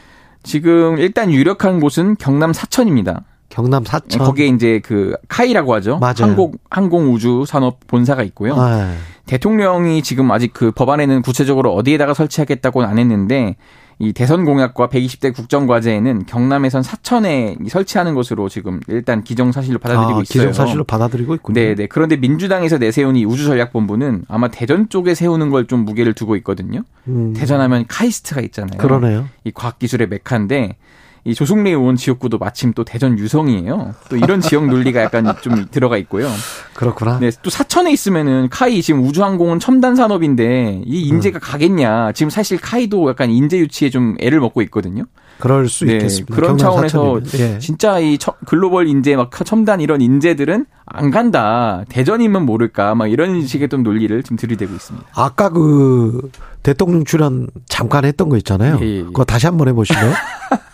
지금 일단 유력한 곳은 경남 사천입니다. 경남 사천. 거기에 이제 그 카이라고 하죠. 맞아요. 항공 항공 우주 산업 본사가 있고요. 아, 대통령이 지금 아직 그 법안에는 구체적으로 어디에다가 설치하겠다고는 안 했는데 이 대선 공약과 120대 국정과제에는 경남에선 사천에 설치하는 것으로 지금 일단 기정사실로 받아들이고 아, 있어요. 기정사실로 받아들이고 있군요. 네, 네. 그런데 민주당에서 내세운 이 우주전략본부는 아마 대전 쪽에 세우는 걸 좀 무게를 두고 있거든요. 음. 대전하면 카이스트가 있잖아요. 그러네요. 이 과학기술의 메카인데 이 조승래 의원 지역구도 마침 또 대전 유성이에요. 또 이런 지역 논리가 약간 좀 들어가 있고요. 그렇구나. 네, 또 사천에 있으면은 카이 지금 우주항공은 첨단 산업인데 이 인재가 음. 가겠냐? 지금 사실 카이도 약간 인재 유치에 좀 애를 먹고 있거든요. 그럴 수 네, 있겠습니다. 그런 차원에서 예. 진짜 이 글로벌 인재 막 첨단 이런 인재들은 안 간다. 대전이면 모를까? 막 이런 식의 좀 논리를 지금 들이대고 있습니다. 아까 그 대통령 출연 잠깐 했던 거 있잖아요. 예, 예, 예. 그거 다시 한번 해보실래요?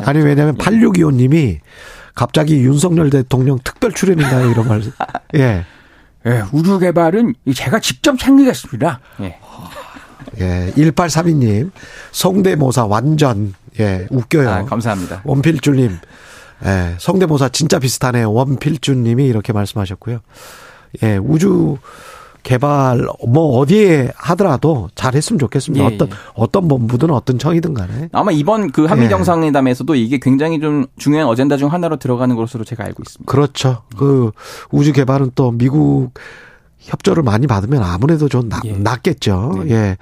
아니 왜냐하면 8625님이 갑자기 윤석열 대통령 특별 출연인가요 이런 말. 예. 예, 우주 개발은 제가 직접 챙기겠습니다. 예. 예, 1832님, 성대모사 완전, 예, 웃겨요. 아, 감사합니다. 원필주님, 예, 성대모사 진짜 비슷하네요. 원필주님이 이렇게 말씀하셨고요. 예, 우주 개발 뭐 어디에 하더라도 잘했으면 좋겠습니다. 예, 어떤 예. 어떤 본부든 어떤 청이든 간에 아마 이번 그 한미 예. 정상회담에서도 이게 굉장히 좀 중요한 어젠다 중 하나로 들어가는 것으로 제가 알고 있습니다. 그렇죠. 그 우주 개발은 또 미국 협조를 많이 받으면 아무래도 좀 나, 예. 낫겠죠. 네. 예.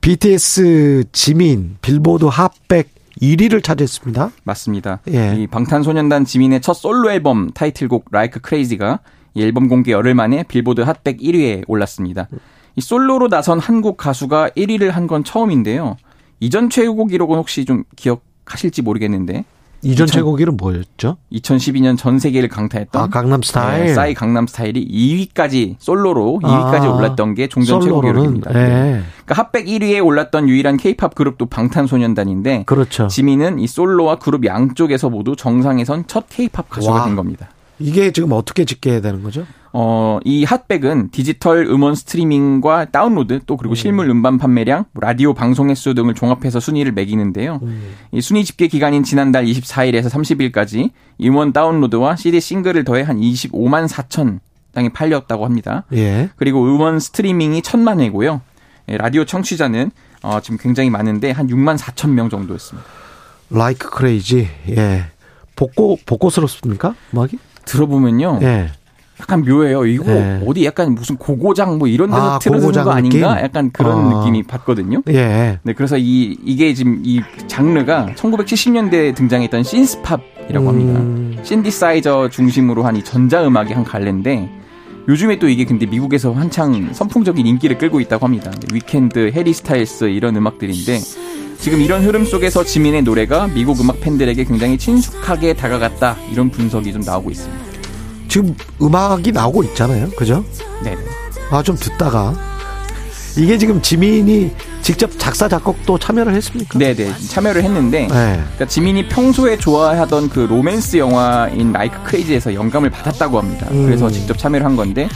BTS 지민 빌보드 핫백 1위를 차지했습니다. 맞습니다. 예. 이 방탄소년단 지민의 첫 솔로 앨범 타이틀곡 라이크 크레이지가 이 앨범 공개 열흘 만에 빌보드 핫백 1위에 올랐습니다. 이 솔로로 나선 한국 가수가 1위를 한 건 처음인데요. 이전 최고 기록은 혹시 좀 기억하실지 모르겠는데 이전 2000, 최고기는 뭐였죠? 2012년 전 세계를 강타했던 아, 강남 스타일. 네, 싸이 강남 스타일이 2위까지 솔로로 2위까지 아, 올랐던 게 종전 최고 기록입니다. 네. 네. 그러니까 핫백 1위에 올랐던 유일한 케이팝 그룹도 방탄소년단인데 그렇죠. 지민은 이 솔로와 그룹 양쪽에서 모두 정상에 선 첫 케이팝 가수가 와. 된 겁니다. 이게 지금 어떻게 집계해야 되는 거죠? 어, 이 핫백은 디지털 음원 스트리밍과 다운로드 또 그리고 음. 실물 음반 판매량, 뭐 라디오 방송 횟수 등을 종합해서 순위를 매기는데요. 음. 이 순위 집계 기간인 지난달 24일에서 30일까지 음원 다운로드와 CD 싱글을 더해 한 25만 4천 장이 팔렸다고 합니다. 예. 그리고 음원 스트리밍이 천만 회고요. 예, 라디오 청취자는 어, 지금 굉장히 많은데 한 6만 4천 명 정도였습니다. Like Crazy. 예. 복고 복고스럽습니까? 음악이? 들어보면요. 예. 약간 묘해요. 이거 네. 어디 약간 무슨 고고장 뭐 이런 데서 아, 틀어주는 거 아닌가? 느낌? 약간 그런 아. 느낌이 받거든요. 예. 네, 그래서 이 이게 지금 이 장르가 1970년대에 등장했던 synth-pop이라고 합니다. 음. 신디사이저 중심으로 한 이 전자 음악의 한 갈래인데 요즘에 또 이게 근데 미국에서 한창 선풍적인 인기를 끌고 있다고 합니다. 위켄드, 해리 스타일스 이런 음악들인데 지금 이런 흐름 속에서 지민의 노래가 미국 음악 팬들에게 굉장히 친숙하게 다가갔다 이런 분석이 좀 나오고 있습니다. 지금 음악이 나오고 있잖아요. 그죠? 네. 아, 좀 듣다가 이게 지금 지민이 직접 작사 작곡도 참여를 했습니까? 네네 참여를 했는데 네. 그러니까 지민이 평소에 좋아하던 그 로맨스 영화인 라이크 크레이지에서 영감을 받았다고 합니다. 음. 그래서 직접 참여를 한 건데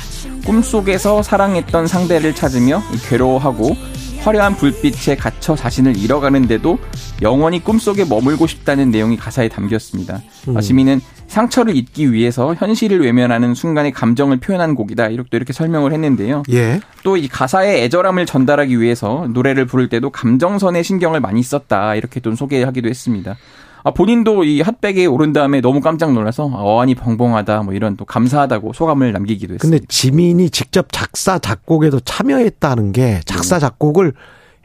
꿈속에서 사랑했던 상대를 찾으며 괴로워하고 화려한 불빛에 갇혀 자신을 잃어가는데도 영원히 꿈속에 머물고 싶다는 내용이 가사에 담겼습니다. 음. 어, 지민은 상처를 잊기 위해서 현실을 외면하는 순간의 감정을 표현한 곡이다. 이렇게 이렇게 설명을 했는데요. 예. 또 이 가사의 애절함을 전달하기 위해서 노래를 부를 때도 감정선에 신경을 많이 썼다. 이렇게 좀 소개하기도 했습니다. 아, 본인도 이 핫백에 오른 다음에 너무 깜짝 놀라서 어안이 벙벙하다 뭐 이런 또 감사하다고 소감을 남기기도 했습니다. 근데 지민이 직접 작사 작곡에도 참여했다는 게 작사 작곡을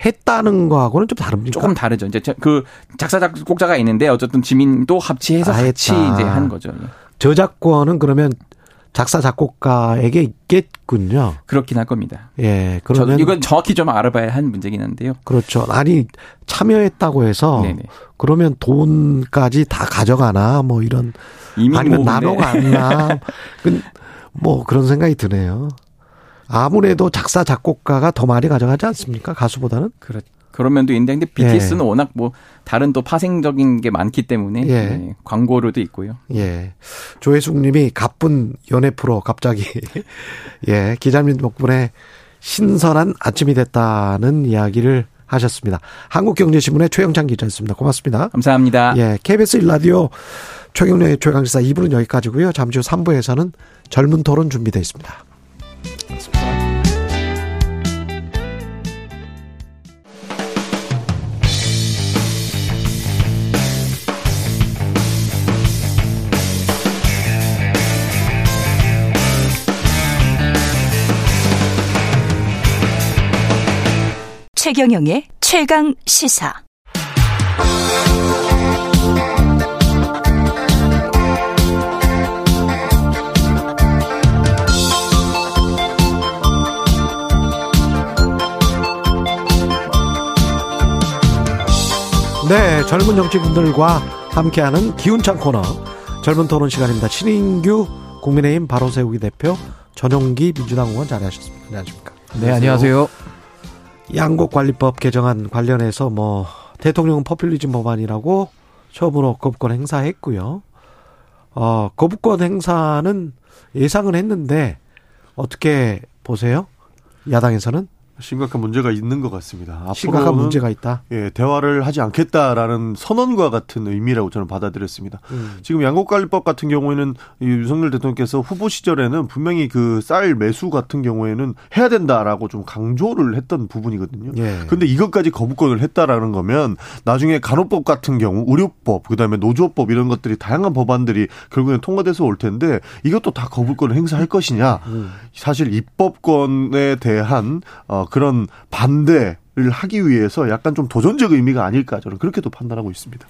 했다는 거하고는 좀 다릅니까? 조금 다르죠. 이제 저- 그 작사 작곡자가 있는데 어쨌든 지민도 합치해서 아, 같이 했다. 이제 한 거죠. 저작권은 그러면 작사 작곡가에게 있겠군요. 그렇긴 할 겁니다. 예. 그러면 이건 정확히 좀 알아봐야 한 문제긴 한데요. 그렇죠. 아니 참여했다고 해서 네네. 그러면 돈까지 다 가져가나 뭐 이런 아니면 뭐 나눠 갔나 그- 뭐 그런 생각이 드네요. 아무래도 작사 작곡가가 더 많이 가져가지 않습니까? 가수보다는? 그렇 그런 면도 있는데 근데 BTS는 워낙 뭐 다른 또 파생적인 게 많기 때문에 예. 네, 광고료도 있고요. 예. 조혜숙 님이 가쁜 연애 프로 갑자기 예, 기자님 덕분에 신선한 아침이 됐다는 이야기를 하셨습니다. 한국경제신문의 최영찬 기자였습니다. 고맙습니다. 감사합니다. 예, KBS 일라디오 최경련의 최강시사 2부는 여기까지고요. 잠시 후 3부에서는 젊은 토론 준비되어 있습니다. 최경영의 최강 시사. 네, 젊은 정치분들과 함께하는 기운찬 코너 젊은 토론 시간입니다. 신인규 국민의힘 바로 세우기 대표 전용기 민주당 의원 자리하셨습니다. 안녕하십니까? 네, 안녕하세요. 양곡관리법 개정안 관련해서 뭐 대통령은 퍼퓰리즘 법안이라고 처음으로 거부권 행사했고요. 어, 거부권 행사는 예상은 했는데 어떻게 보세요? 야당에서는 심각한 문제가 있는 것 같습니다. 심각한 문제가 있다. 예, 대화를 하지 않겠다라는 선언과 같은 의미라고 저는 받아들였습니다. 음. 지금 양곡관리법 같은 경우에는 이 윤석열 대통령께서 후보 시절에는 분명히 그 쌀 매수 같은 경우에는 해야 된다라고 좀 강조를 했던 부분이거든요. 예. 근데 이것까지 거부권을 했다라는 거면 나중에 간호법 같은 경우 의료법 그다음에 노조법 이런 것들이 다양한 법안들이 결국엔 통과돼서 올 텐데 이것도 다 거부권을 행사할 것이냐 음. 사실 입법권에 대한 어 그런 반대를 하기 위해서 약간 좀 도전적 의미가 아닐까 저는 그렇게도 판단하고 있습니다.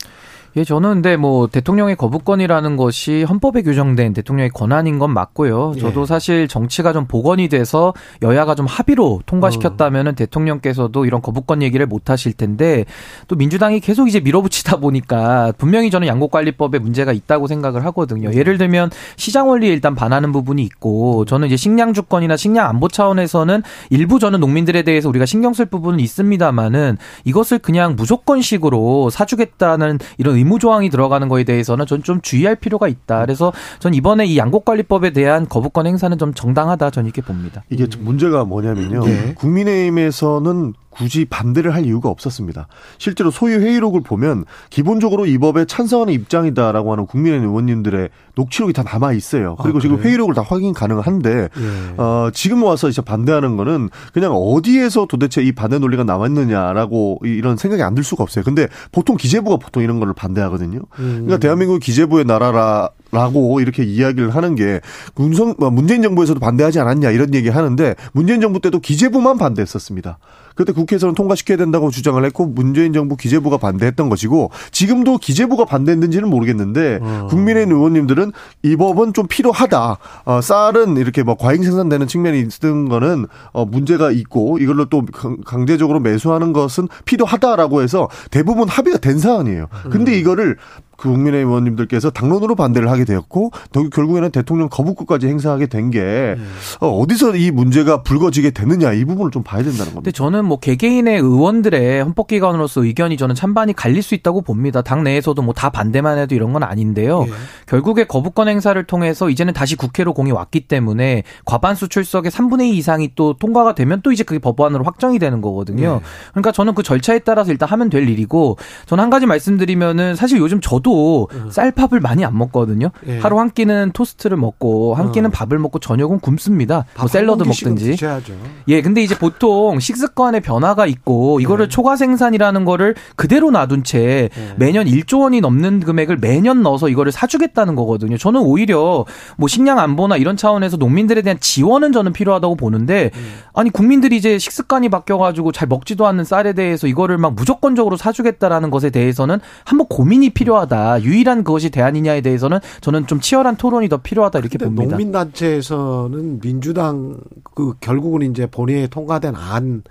예, 저는 근데 뭐 대통령의 거부권이라는 것이 헌법에 규정된 대통령의 권한인 건 맞고요. 저도 예. 사실 정치가 좀 복원이 돼서 여야가 좀 합의로 통과시켰다면은 대통령께서도 이런 거부권 얘기를 못 하실 텐데 또 민주당이 계속 이제 밀어붙이다 보니까 분명히 저는 양곡관리법에 문제가 있다고 생각을 하거든요. 예를 들면 시장 원리에 일단 반하는 부분이 있고 저는 이제 식량 주권이나 식량 안보 차원에서는 일부 저는 농민들에 대해서 우리가 신경 쓸 부분은 있습니다만은 이것을 그냥 무조건식으로 사주겠다는 이런 의무 조항이 들어가는 거에 대해서는 전 좀 주의할 필요가 있다. 그래서 전 이번에 이 양곡관리법에 대한 거부권 행사는 좀 정당하다. 전 이렇게 봅니다. 이게 좀 문제가 뭐냐면요. 네. 국민의힘에서는 굳이 반대를 할 이유가 없었습니다. 실제로 소유 회의록을 보면 기본적으로 이 법에 찬성하는 입장이다라고 하는 국민의힘 의원님들의 녹취록이 다 남아 있어요. 그리고 아, 지금? 회의록을 다 확인 가능한데 예. 어, 지금 와서 이제 반대하는 거는 그냥 어디에서 도대체 이 반대 논리가 나왔느냐라고 이- 이런 생각이 안 들 수가 없어요. 근데 보통 기재부가 보통 이런 거를 반대 하거든요. 음. 그러니까 대한민국 기재부의 나라라. 라고 이렇게 이야기를 하는 게 문성 뭐 문재인 정부에서도 반대하지 않았냐 이런 얘기 하는데 문재인 정부 때도 기재부만 반대했었습니다. 그때 국회에서는 통과시켜야 된다고 주장을 했고 문재인 정부 기재부가 반대했던 것이고 지금도 기재부가 반대했는지는 모르겠는데 어. 국민의힘 의원님들은 이 법은 좀 필요하다. 어, 쌀은 이렇게 뭐 과잉 생산되는 측면이 있는 거는 어, 문제가 있고 이걸로 또 강- 강제적으로 매수하는 것은 필요하다라고 해서 대부분 합의가 된 사안이에요. 근데 이거를 그 국민의힘 의원님들께서 당론으로 반대를 하게 되었고 결국에는 대통령 거부권까지 행사하게 된게 네. 어, 어디서 이 문제가 불거지게 되느냐 이 부분을 좀 봐야 된다는 겁니다. 근데 저는 뭐 개개인의 의원들의 헌법기관으로서 의견이 저는 찬반이 갈릴 수 있다고 봅니다. 당 내에서도 뭐 다 반대만 해도 이런 건 아닌데요. 네. 결국에 거부권 행사를 통해서 이제는 다시 국회로 공이 왔기 때문에 과반수 출석의 3분의 2 이상이 또 통과가 되면 또 이제 그게 법안으로 확정이 되는 거거든요. 네. 그러니까 저는 그 절차에 따라서 일단 하면 될 일이고 저는 한 가지 말씀드리면은 사실 요즘 저도 음. 쌀밥을 많이 안 먹거든요. 예. 하루 한 끼는 토스트를 먹고 한 끼는 음. 밥을 먹고 저녁은 굶습니다. 뭐 샐러드 먹든지. 드셔야죠. 예, 근데 이제 보통 식습관의 변화가 있고 이거를 예. 초과 생산이라는 거를 그대로 놔둔 채 예. 매년 1조 원이 넘는 금액을 매년 넣어서 이거를 사주겠다는 거거든요. 저는 오히려 뭐 식량 안보나 이런 차원에서 농민들에 대한 지원은 저는 필요하다고 보는데 음. 아니 국민들이 이제 식습관이 바뀌어가지고 잘 먹지도 않는 쌀에 대해서 이거를 막 무조건적으로 사주겠다라는 것에 대해서는 한번 고민이 필요하다. 유일한 그것이 대안이냐에 대해서는 저는 좀 치열한 토론이 더 필요하다 이렇게 봅니다. 농민단체에서는 민주당 그 결국은 이제 본회의에 통과된 안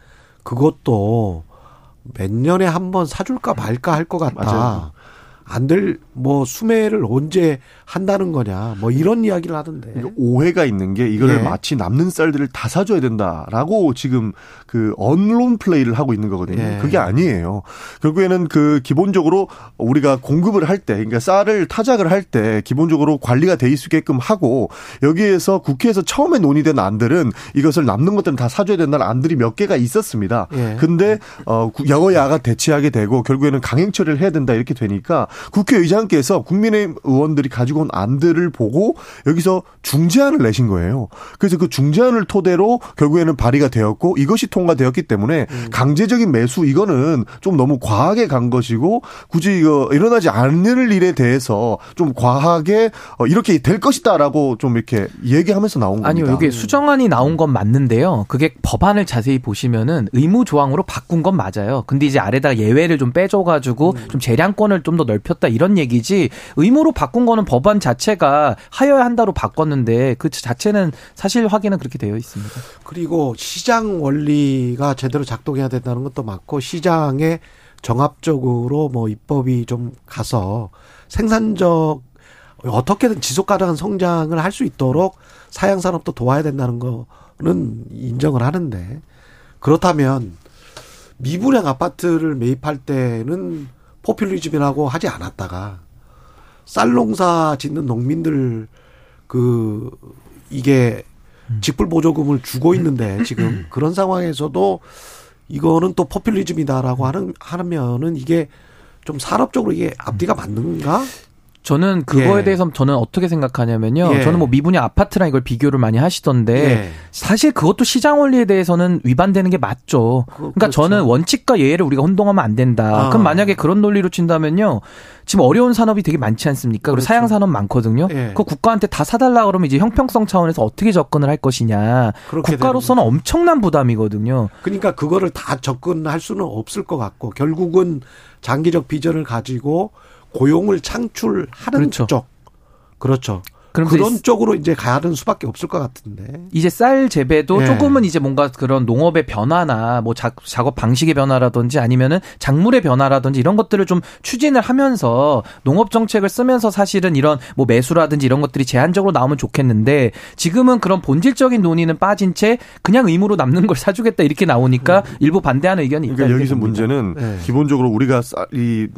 그것도 몇 년에 한 번 사줄까 말까 할 것 같다. 맞아요. 안 될 뭐 수매를 언제 한다는 거냐 뭐 이런 이야기를 하던데 오해가 있는 게 이거를 네. 마치 남는 쌀들을 다 사줘야 된다라고 지금 그 언론 플레이를 하고 있는 거거든요. 네. 그게 아니에요. 결국에는 그 기본적으로 우리가 공급을 할 때 그러니까 쌀을 타작을 할 때 기본적으로 관리가 돼 있게끔 하고 여기에서 국회에서 처음에 논의된 안들은 이것을 남는 것들은 다 사줘야 된다는 안들이 몇 개가 있었습니다. 네. 근데 어 여야가 대치하게 되고 결국에는 강행 처리를 해야 된다 이렇게 되니까 국회의장께서 국민의힘 의원들이 가지고 온 안들을 보고 여기서 중재안을 내신 거예요. 그래서 그 중재안을 토대로 결국에는 발의가 되었고 이것이 통과되었기 때문에 음. 강제적인 매수 이거는 좀 너무 과하게 간 것이고 굳이 이거 일어나지 않을 일에 대해서 좀 과하게 어, 이렇게 될 것이다라고 좀 이렇게 얘기하면서 나온 겁니다. 아니요, 이게 수정안이 나온 건 맞는데요. 그게 법안을 자세히 보시면은 의무 조항으로 바꾼 건 맞아요. 근데 이제 아래다가 예외를 좀 빼줘가지고 음. 좀 재량권을 좀 더 넓. 넓혔다 이런 얘기지 의무로 바꾼 거는 법안 자체가 하여야 한다로 바꿨는데 그 자체는 사실 확인은 그렇게 되어 있습니다. 그리고 시장 원리가 제대로 작동해야 된다는 것도 맞고 시장에 정합적으로 뭐 입법이 좀 가서 생산적 어떻게든 지속 가능한 성장을 할 수 있도록 사양 산업도 도와야 된다는 거는 인정을 하는데 그렇다면 미분양 아파트를 매입할 때는 포퓰리즘이라고 하지 않았다가 쌀농사 짓는 농민들 그 이게 직불 보조금을 주고 있는데 지금 그런 상황에서도 이거는 또 포퓰리즘이다라고 하는 하면은 이게 좀 산업적으로 이게 앞뒤가 맞는가? 저는 그거에 예. 대해서 저는 어떻게 생각하냐면요. 예. 저는 뭐 미분양 아파트랑 이걸 비교를 많이 하시던데 예. 사실 그것도 시장 원리에 대해서는 위반되는 게 맞죠. 그, 그러니까 그렇죠. 저는 원칙과 예외를 우리가 혼동하면 안 된다. 아. 그럼 만약에 그런 논리로 친다면요. 지금 어려운 산업이 되게 많지 않습니까? 그리고 그렇죠. 사양 산업 많거든요. 예. 그 국가한테 다 사달라 그러면 이제 형평성 차원에서 어떻게 접근을 할 것이냐. 국가로서는 엄청난 부담이거든요. 그러니까 그거를 다 접근할 수는 없을 것 같고 결국은 장기적 비전을 가지고 고용을 창출하는 그렇죠. 쪽. 그렇죠. 그럼 그런 쪽으로 이제 가는 수밖에 없을 것 같은데. 이제 쌀 재배도 예. 조금은 이제 뭔가 그런 농업의 변화나 뭐 자, 작업 방식의 변화라든지 아니면은 작물의 변화라든지 이런 것들을 좀 추진을 하면서 농업 정책을 쓰면서 사실은 이런 뭐 매수라든지 이런 것들이 제한적으로 나오면 좋겠는데 지금은 그런 본질적인 논의는 빠진 채 그냥 의무로 남는 걸 사주겠다 이렇게 나오니까 음. 일부 반대하는 의견이 있다. 그러니까 여기서 문제는 네. 기본적으로 우리가 쌀이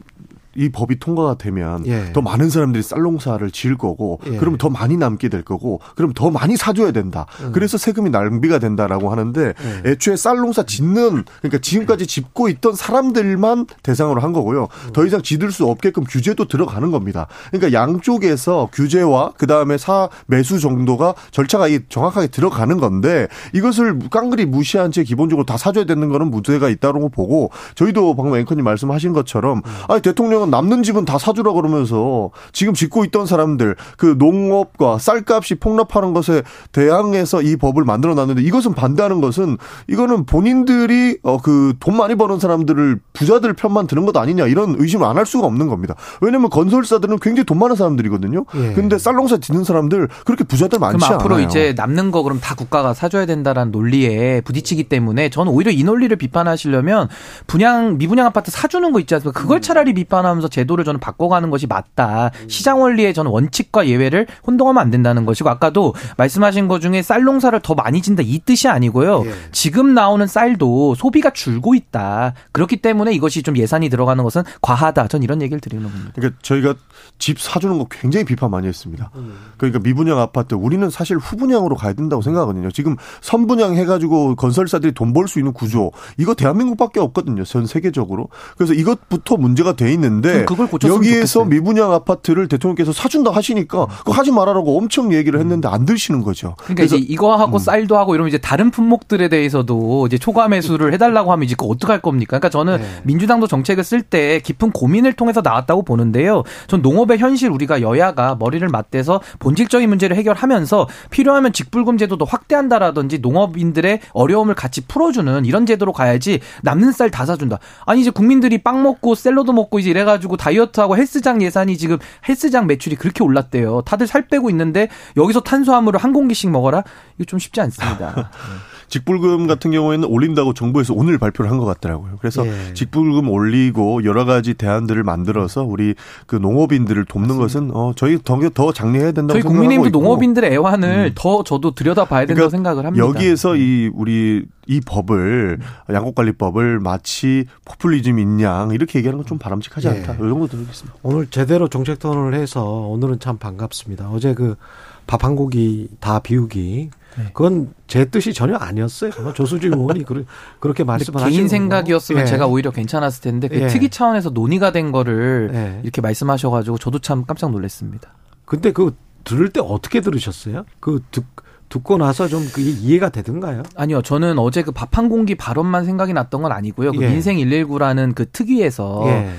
이 법이 통과가 되면 예. 더 많은 사람들이 쌀농사를 지을 거고 예. 그러면 더 많이 남게 될 거고 그럼 더 많이 사줘야 된다. 음. 그래서 세금이 낭비가 된다라고 하는데 예. 애초에 쌀농사 짓는 그러니까 지금까지 짓고 있던 사람들만 대상으로 한 거고요. 음. 더 이상 짓을 수 없게끔 규제도 들어가는 겁니다. 그러니까 양쪽에서 규제와 그 다음에 사 매수 정도가 절차가 정확하게 들어가는 건데 이것을 깡그리 무시한 채 기본적으로 다 사줘야 되는 거는 문제가 있다고 보고 저희도 방금 앵커님 말씀하신 것처럼 음. 아니 대통령은 남는 집은 다 사주라 그러면서 지금 짓고 있던 사람들 그 농업과 쌀값이 폭락하는 것에 대항해서 이 법을 만들어 놨는데 이것은 반대하는 것은 이거는 본인들이 어 그 돈 많이 버는 사람들을 부자들 편만 드는 것 아니냐 이런 의심을 안 할 수가 없는 겁니다. 왜냐면 건설사들은 굉장히 돈 많은 사람들이거든요. 예. 근데 쌀농사 짓는 사람들 그렇게 부자들 많지 그럼 앞으로 않아요. 이제 남는 거 그럼 다 국가가 사줘야 된다라는 논리에 부딪히기 때문에 저는 오히려 이 논리를 비판하시려면 분양 미분양 아파트 사주는 거 있지 않습니까? 그걸 차라리 비판하면 하면서 제도를 저는 바꿔가는 것이 맞다. 시장 원리의 저는 원칙과 예외를 혼동하면 안 된다는 것이고 아까도 말씀하신 것 중에 쌀 농사를 더 많이 진다 이 뜻이 아니고요. 예. 지금 나오는 쌀도 소비가 줄고 있다. 그렇기 때문에 이것이 좀 예산이 들어가는 것은 과하다. 전 이런 얘기를 드리는 겁니다. 그러니까 저희가 집 사주는 거 굉장히 비판 많이 했습니다. 그러니까 미분양 아파트 우리는 사실 후분양으로 가야 된다고 생각하거든요. 지금 선분양 해가지고 건설사들이 돈 벌 수 있는 구조 이거 대한민국밖에 없거든요. 전 세계적으로. 그래서 이것부터 문제가 돼 있는 데 그걸 고쳤으면 여기에서 좋겠어요. 미분양 아파트를 대통령께서 사준다 하시니까 그거 하지 말아라고 엄청 얘기를 했는데 안 들으시는 거죠. 그러니까 이제 이거 하고 쌀도 하고 이러면 이제 다른 품목들에 대해서도 이제 초과 매수를 해달라고 하면 이제 그거 어떡할 겁니까? 그러니까 저는 민주당도 정책을 쓸 때 깊은 고민을 통해서 나왔다고 보는데요. 전 농업의 현실 우리가 여야가 머리를 맞대서 본질적인 문제를 해결하면서 필요하면 직불금 제도도 확대한다라든지 농업인들의 어려움을 같이 풀어주는 이런 제도로 가야지 남는 쌀 다 사준다. 아니 이제 국민들이 빵 먹고 샐러드 먹고 이제 이래 가지고 다이어트하고 헬스장 예산이 지금 헬스장 매출이 그렇게 올랐대요. 다들 살 빼고 있는데 여기서 탄수화물을 한 공기씩 먹어라? 이거 좀 쉽지 않습니다. 직불금 같은 경우에는 올린다고 정부에서 오늘 발표를 한 것 같더라고요. 그래서 예. 직불금 올리고 여러 가지 대안들을 만들어서 우리 그 농업인들을 돕는 것은 어 저희 더, 더 장려해야 된다고 저희 국민의힘도 있고. 농업인들의 애환을 더 저도 들여다봐야 된다고 생각을 합니다. 그러니까 여기에서 이 우리 이 법을 양곡관리법을 마치 포퓰리즘 인양 이렇게 얘기하는 건 좀 바람직하지 예. 않다. 이 정도 드리겠습니다. 오늘 제대로 정책 토론을 해서 오늘은 참 반갑습니다. 어제 그 밥 한 고기 다 비우기 네. 그건 제 뜻이 전혀 아니었어요. 뭐 조수진 의원이 그렇게 말씀을 하시는 개인. 생각이었으면 예. 제가 오히려 괜찮았을 텐데 그 예. 특위 차원에서 논의가 된 거를 예. 이렇게 말씀하셔가지고 저도 참 깜짝 놀랐습니다. 근데 그 들을 때 어떻게 들으셨어요? 그 듣, 듣고 나서 좀 그게 이해가 되던가요? 아니요, 저는 어제 그 밥 한 공기 발언만 생각이 났던 건 아니고요. 그 예. 민생 119라는 그 특위에서 예.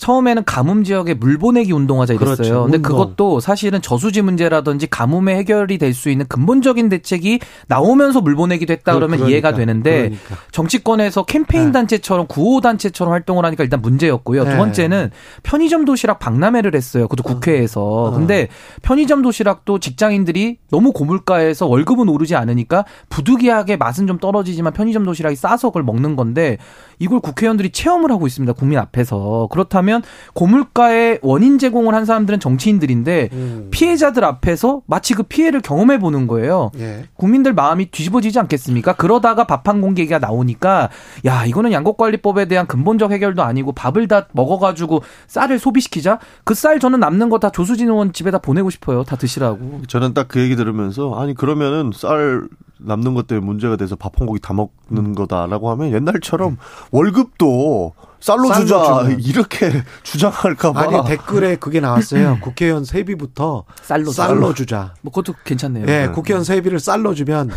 처음에는 가뭄 지역에 물 보내기 운동하자 이랬어요. 그렇죠. 근데 운동. 그것도 사실은 저수지 문제라든지 가뭄의 해결이 될 수 있는 근본적인 대책이 나오면서 물 보내기도 했다 그- 그러면 그러니까, 이해가 되는데 그러니까. 정치권에서 캠페인 단체처럼 구호 단체처럼 활동을 하니까 일단 문제였고요. 네. 두 번째는 편의점 도시락 박람회를 했어요. 그것도 국회에서. 근데 편의점 도시락도 직장인들이 너무 고물가에서 월급은 오르지 않으니까 부득이하게 맛은 좀 떨어지지만 편의점 도시락이 싸서 그걸 먹는 건데 이걸 국회의원들이 체험을 하고 있습니다. 국민 앞에서. 그렇다면 고물가의 원인 제공을 한 사람들은 정치인들인데 음. 피해자들 앞에서 마치 그 피해를 경험해 보는 거예요. 예. 국민들 마음이 뒤집어지지 않겠습니까? 그러다가 밥 한 공기 얘기가 나오니까 야 이거는 양곡관리법에 대한 근본적 해결도 아니고 밥을 다 먹어가지고 쌀을 소비시키자 그 쌀 저는 남는 거 다 조수진 의원 집에다 보내고 싶어요. 다 드시라고. 저는 딱 그 얘기 들으면서 아니 그러면은 쌀 남는 것 때문에 문제가 돼서 밥한 고기 다 먹는 음. 거다라고 하면 옛날처럼 월급도 쌀로 쌀로 주자 주면. 이렇게 주장할까 봐. 아니 댓글에 그게 나왔어요. 국회의원 세비부터 쌀로 쌀로 주자. 뭐 그것도 괜찮네요. 예, 국회의원 세비를 쌀로 주면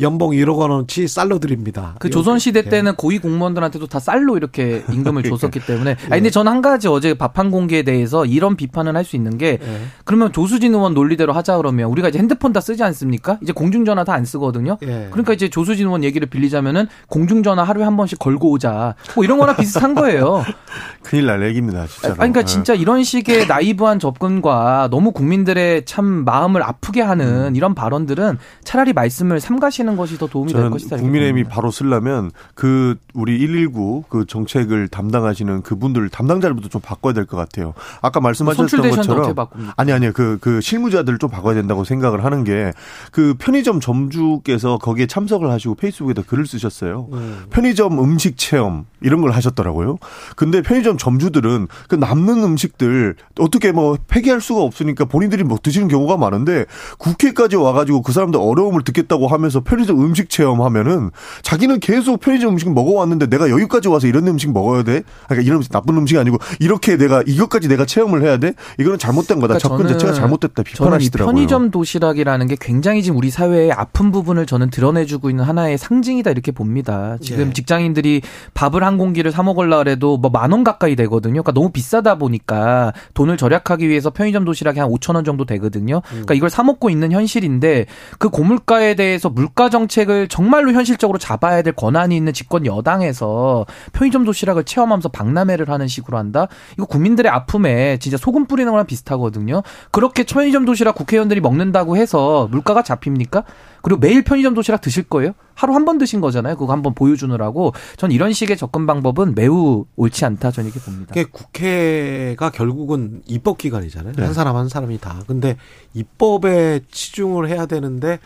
연봉 1억 원어치 쌀로 드립니다. 그. 조선 시대 때는 고위 공무원들한테도 다 쌀로 이렇게 임금을 줬었기 때문에. 아 근데 저는 한 가지 어제 밥한 공기에 대해서 이런 비판을 할 수 있는 게 예. 그러면 조수진 의원 논리대로 하자 그러면 우리가 이제 핸드폰 다 쓰지 않습니까? 이제 공중전화 다 안 쓰거든요. 예. 그러니까 이제 조수진 의원 얘기를 빌리자면은 공중전화 하루에 한 번씩 걸고 오자. 뭐 이런 거랑 비슷한 거예요. 큰일 날 얘기입니다, 진짜로. 아니, 그러니까 예. 진짜 이런 식의 나이브한 접근과 너무 국민들의 참 마음을 아프게 하는 이런 발언들은 차라리 말씀을 삼가시 는 것이 더 도움이 될 저는 것이다. 국민의힘이. 바로 쓰려면 그 우리 119 그 정책을 담당하시는 그분들 담당자들부터 좀 바꿔야 될 것 같아요. 아까 말씀하셨던 것처럼? 아니 아니요 그 그 실무자들을 좀 바꿔야 된다고 생각을 하는 게 그 편의점 점주께서 거기에 참석을 하시고 페이스북에다 글을 쓰셨어요. 음. 편의점 음식 체험 이런 걸 하셨더라고요. 근데 편의점 점주들은 그 남는 음식들 어떻게 뭐 폐기할 수가 없으니까 본인들이 뭐 드시는 경우가 많은데 국회까지 와가지고 그 사람들 어려움을 듣겠다고 하면서 편의점 음식 체험하면은 자기는 계속 편의점 음식 먹어왔는데 내가 여기까지 와서 이런 음식 먹어야 돼? 그러니까 이런 음식 나쁜 음식이 아니고 이렇게 내가 이것까지 내가 체험을 해야 돼? 이거는 잘못된 거다. 그러니까 접근 자체가 잘못됐다 비판하시더라고요. 편의점 도시락이라는 게 굉장히 지금 우리 사회의 아픈 부분을 저는 드러내주고 있는 하나의 상징이다 이렇게 봅니다. 지금 예. 직장인들이 밥을 한 공기를 사 먹으려 그래도 뭐 만 원 가까이 되거든요. 그러니까 너무 비싸다 보니까 돈을 절약하기 위해서 편의점 도시락이 한 5천 원 정도 되거든요. 그러니까 이걸 사 먹고 있는 현실인데 그 고물가에 대해서 물가 물가 정책을 정말로 현실적으로 잡아야 될 권한이 있는 집권 여당에서 편의점 도시락을 체험하면서 박람회를 하는 식으로 한다. 이거 국민들의 아픔에 진짜 소금 뿌리는 거랑 비슷하거든요. 그렇게 편의점 도시락 국회의원들이 먹는다고 해서 물가가 잡힙니까? 그리고 매일 편의점 도시락 드실 거예요? 하루 한 번 드신 거잖아요. 그거 한번 보여주느라고. 전 이런 식의 접근 방법은 매우 옳지 않다. 저는 이렇게 봅니다. 국회가 결국은 입법 기관이잖아요. 네. 한 사람 한 사람이 다. 근데 입법에 치중을 해야 되는데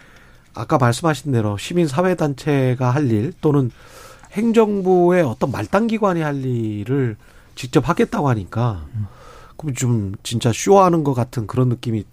아까 말씀하신 대로 시민사회단체가 할 일 또는 행정부의 어떤 말단기관이 할 일을 직접 하겠다고 하니까 그럼 좀 진짜 쇼하는 것 같은 그런 느낌이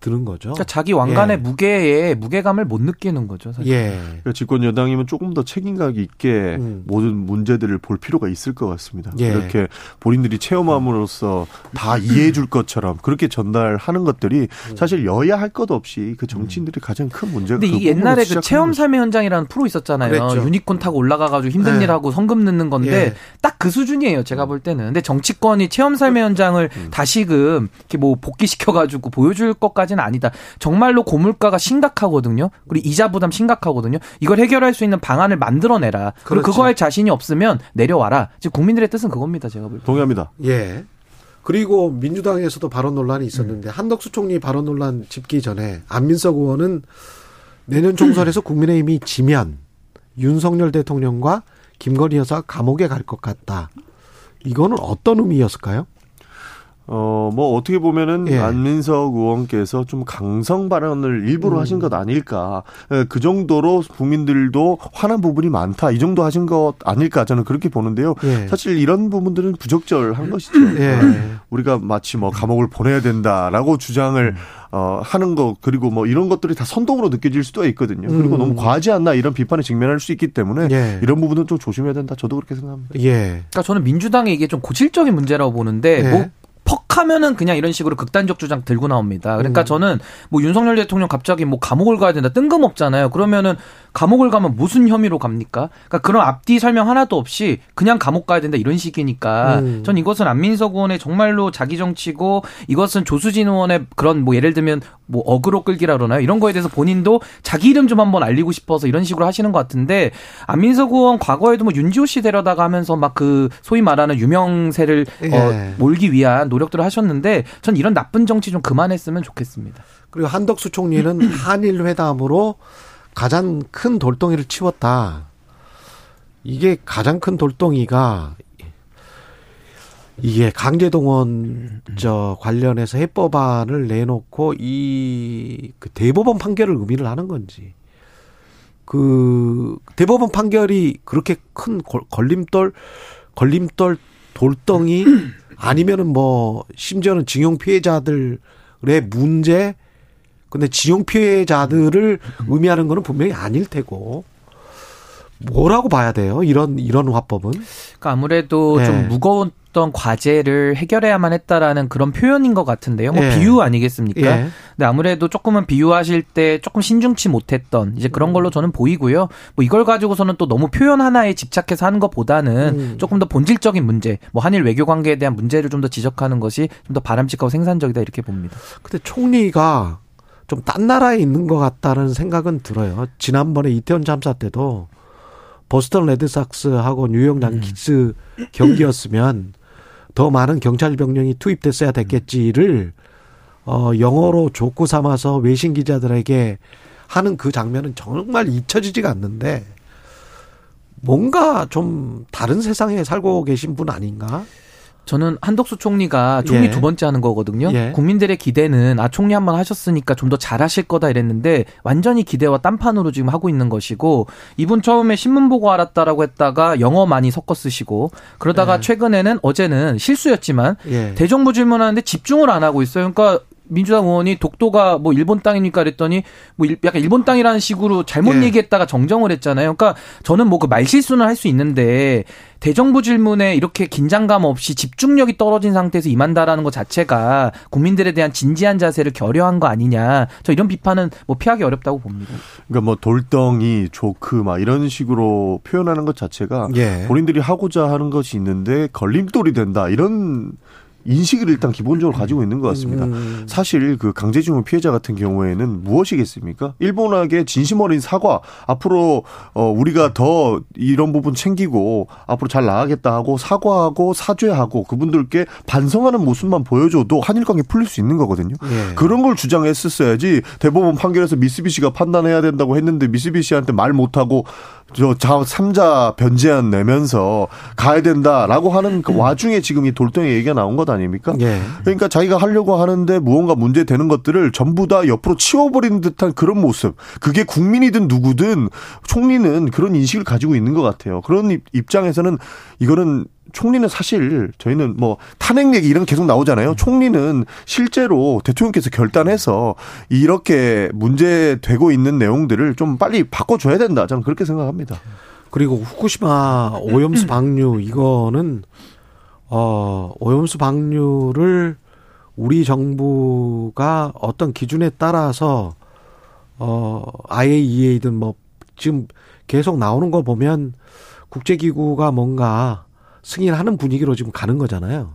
드는 거죠. 그러니까 자기 왕관의 예. 무게에 무게감을 못 느끼는 거죠. 사실. 예. 그러니까 집권 여당이면 조금 더 책임감 있게 음. 모든 문제들을 볼 필요가 있을 것 같습니다. 예. 이렇게 본인들이 체험함으로써 다 이해해 줄 것처럼 그렇게 전달하는 것들이 음. 사실 여야 할 것 없이 그 정치인들이 가장 큰 문제가. 근데 이 옛날에 그 체험 삶의 현장이라는 프로 있었잖아요. 그랬죠. 유니콘 타고 올라가가지고 힘든 예. 일하고 성금 넣는 건데 예. 딱그 수준이에요. 제가 볼 때는. 근데 정치권이 체험 삶의 현장을 음. 다시금 이렇게 뭐 복귀시켜가지고 보여줄 것까지 까지는 아니다. 정말로 고물가가 심각하거든요. 그리고 이자 부담 심각하거든요. 이걸 해결할 수 있는 방안을 만들어내라. 그리고 그렇죠. 그거 할 자신이 없으면 내려와라. 지금 국민들의 뜻은 그겁니다. 제가 볼 때. 동의합니다. 예. 그리고 민주당에서도 발언 논란이 있었는데 음. 한덕수 총리 발언 논란 짚기 전에 안민석 의원은 내년 총선에서 국민의힘이 지면 윤석열 대통령과 김건희 여사 감옥에 갈 것 같다. 이거는 어떤 의미였을까요? 어, 뭐, 어떻게 보면은 예. 안민석 의원께서 좀 강성 발언을 일부러 음. 하신 것 아닐까. 예, 그 정도로 국민들도 화난 부분이 많다. 이 정도 하신 것 아닐까. 저는 그렇게 보는데요. 예. 사실 이런 부분들은 부적절한 것이죠. 예. 우리가 마치 뭐 감옥을 보내야 된다라고 주장을 음. 어, 하는 거, 그리고 뭐 이런 것들이 다 선동으로 느껴질 수도 있거든요. 그리고 음. 너무 과하지 않나 이런 비판에 직면할 수 있기 때문에 예. 이런 부분은 좀 조심해야 된다. 저도 그렇게 생각합니다. 예. 그러니까 저는 민주당이 이게 좀 고질적인 문제라고 보는데, 뭐 퍽 하면은 그냥 이런 식으로 극단적 주장 들고 나옵니다. 그러니까 음. 저는 뭐 윤석열 대통령 갑자기 뭐 감옥을 가야 된다 뜬금없잖아요. 그러면은 감옥을 가면 무슨 혐의로 갑니까? 그러니까 그런 앞뒤 설명 하나도 없이 그냥 감옥 가야 된다 이런 식이니까 음. 전 이것은 안민석 의원의 정말로 자기 정치고 이것은 조수진 의원의 그런 뭐 예를 들면 뭐 어그로 끌기라 그러나요? 이런 거에 대해서 본인도 자기 이름 좀 한번 알리고 싶어서 이런 식으로 하시는 것 같은데 안민석 의원 과거에도 뭐 윤지호 씨 데려다가 하면서 막 그 소위 말하는 유명세를 예. 어, 몰기 위한 노력들을 하셨는데 전 이런 나쁜 정치 좀 그만했으면 좋겠습니다. 그리고 한덕수 총리는 한일 회담으로 가장 큰 돌덩이를 치웠다. 이게 가장 큰 돌덩이가 이게 강제동원 저 관련해서 해법안을 내놓고 이 그 대법원 판결을 의미를 하는 건지 그 대법원 판결이 그렇게 큰 걸림돌 걸림돌 돌덩이 아니면은 뭐 심지어는 징용 피해자들의 문제 근데 징용 피해자들을 의미하는 거는 분명히 아닐 테고 뭐라고 봐야 돼요? 이런 이런 화법은? 그러니까 아무래도 네. 좀 무거운 어떤 과제를 해결해야만 했다라는 그런 표현인 것 같은데요. 뭐 예. 비유 아니겠습니까? 예. 근데 아무래도 조금은 비유하실 때 조금 신중치 못했던 이제 그런 걸로 저는 보이고요. 뭐 이걸 가지고서는 또 너무 표현 하나에 집착해서 하는 것보다는 음. 조금 더 본질적인 문제, 뭐 한일 외교 관계에 대한 문제를 좀 더 지적하는 것이 좀 더 바람직하고 생산적이다 이렇게 봅니다. 근데 총리가 좀 딴 나라에 있는 것 같다는 생각은 들어요. 지난번에 이태원 참사 때도 보스턴 레드삭스하고 뉴욕 양키스 음. 경기였으면 더 많은 경찰 병력이 투입됐어야 됐겠지를 어 영어로 족구 삼아서 외신 기자들에게 하는 그 장면은 정말 잊혀지지가 않는데 뭔가 좀 다른 세상에 살고 계신 분 아닌가? 저는 한덕수 총리가 총리 예. 두 번째 하는 거거든요. 예. 국민들의 기대는 아 총리 한 번 하셨으니까 좀 더 잘하실 거다 이랬는데 완전히 기대와 딴판으로 지금 하고 있는 것이고 이분 처음에 신문 보고 알았다라고 했다가 영어 많이 섞어 쓰시고 그러다가 예. 최근에는 어제는 실수였지만 예. 대정부 질문하는데 집중을 안 하고 있어요. 그러니까 민주당 의원이 독도가 뭐 일본 땅입니까 그랬더니 뭐 약간 일본 땅이라는 식으로 잘못 예. 얘기했다가 정정을 했잖아요. 그러니까 저는 뭐 그 말실수는 할 수 있는데 대정부 질문에 이렇게 긴장감 없이 집중력이 떨어진 상태에서 임한다라는 것 자체가 국민들에 대한 진지한 자세를 결여한 거 아니냐. 저 이런 비판은 뭐 피하기 어렵다고 봅니다. 그러니까 뭐 돌덩이, 조크 막 이런 식으로 표현하는 것 자체가 예. 본인들이 하고자 하는 것이 있는데 걸림돌이 된다. 이런 인식을 일단 기본적으로 가지고 있는 것 같습니다. 음. 사실 그 강제징용 피해자 같은 경우에는 무엇이겠습니까? 일본에게 진심 어린 사과, 앞으로 어 우리가 더 이런 부분 챙기고 앞으로 잘 나가겠다 하고 사과하고 사죄하고 그분들께 반성하는 모습만 보여줘도 한일 관계 풀릴 수 있는 거거든요. 예. 그런 걸 주장했었어야지 대법원 판결에서 미쓰비시가 판단해야 된다고 했는데 미쓰비시한테 말 못하고 저자 삼자 변제안 내면서 가야 된다라고 하는 그 와중에 지금 이 돌덩이 얘기가 나온 것 아닙니까? 예. 그러니까 자기가 하려고 하는데 무언가 문제 되는 것들을 전부 다 옆으로 치워버리는 듯한 그런 모습. 그게 국민이든 누구든 총리는 그런 인식을 가지고 있는 것 같아요. 그런 입- 입장에서는 이거는 총리는 사실 저희는 뭐 탄핵 얘기 이런 게 계속 나오잖아요. 총리는 실제로 대통령께서 결단해서 이렇게 문제되고 있는 내용들을 좀 빨리 바꿔줘야 된다. 저는 그렇게 생각합니다. 그리고 후쿠시마 오염수 방류 이거는 어 오염수 방류를 우리 정부가 어떤 기준에 따라서 어 IAEA든 뭐 지금 계속 나오는 거 보면 국제기구가 뭔가 승인하는 분위기로 지금 가는 거잖아요.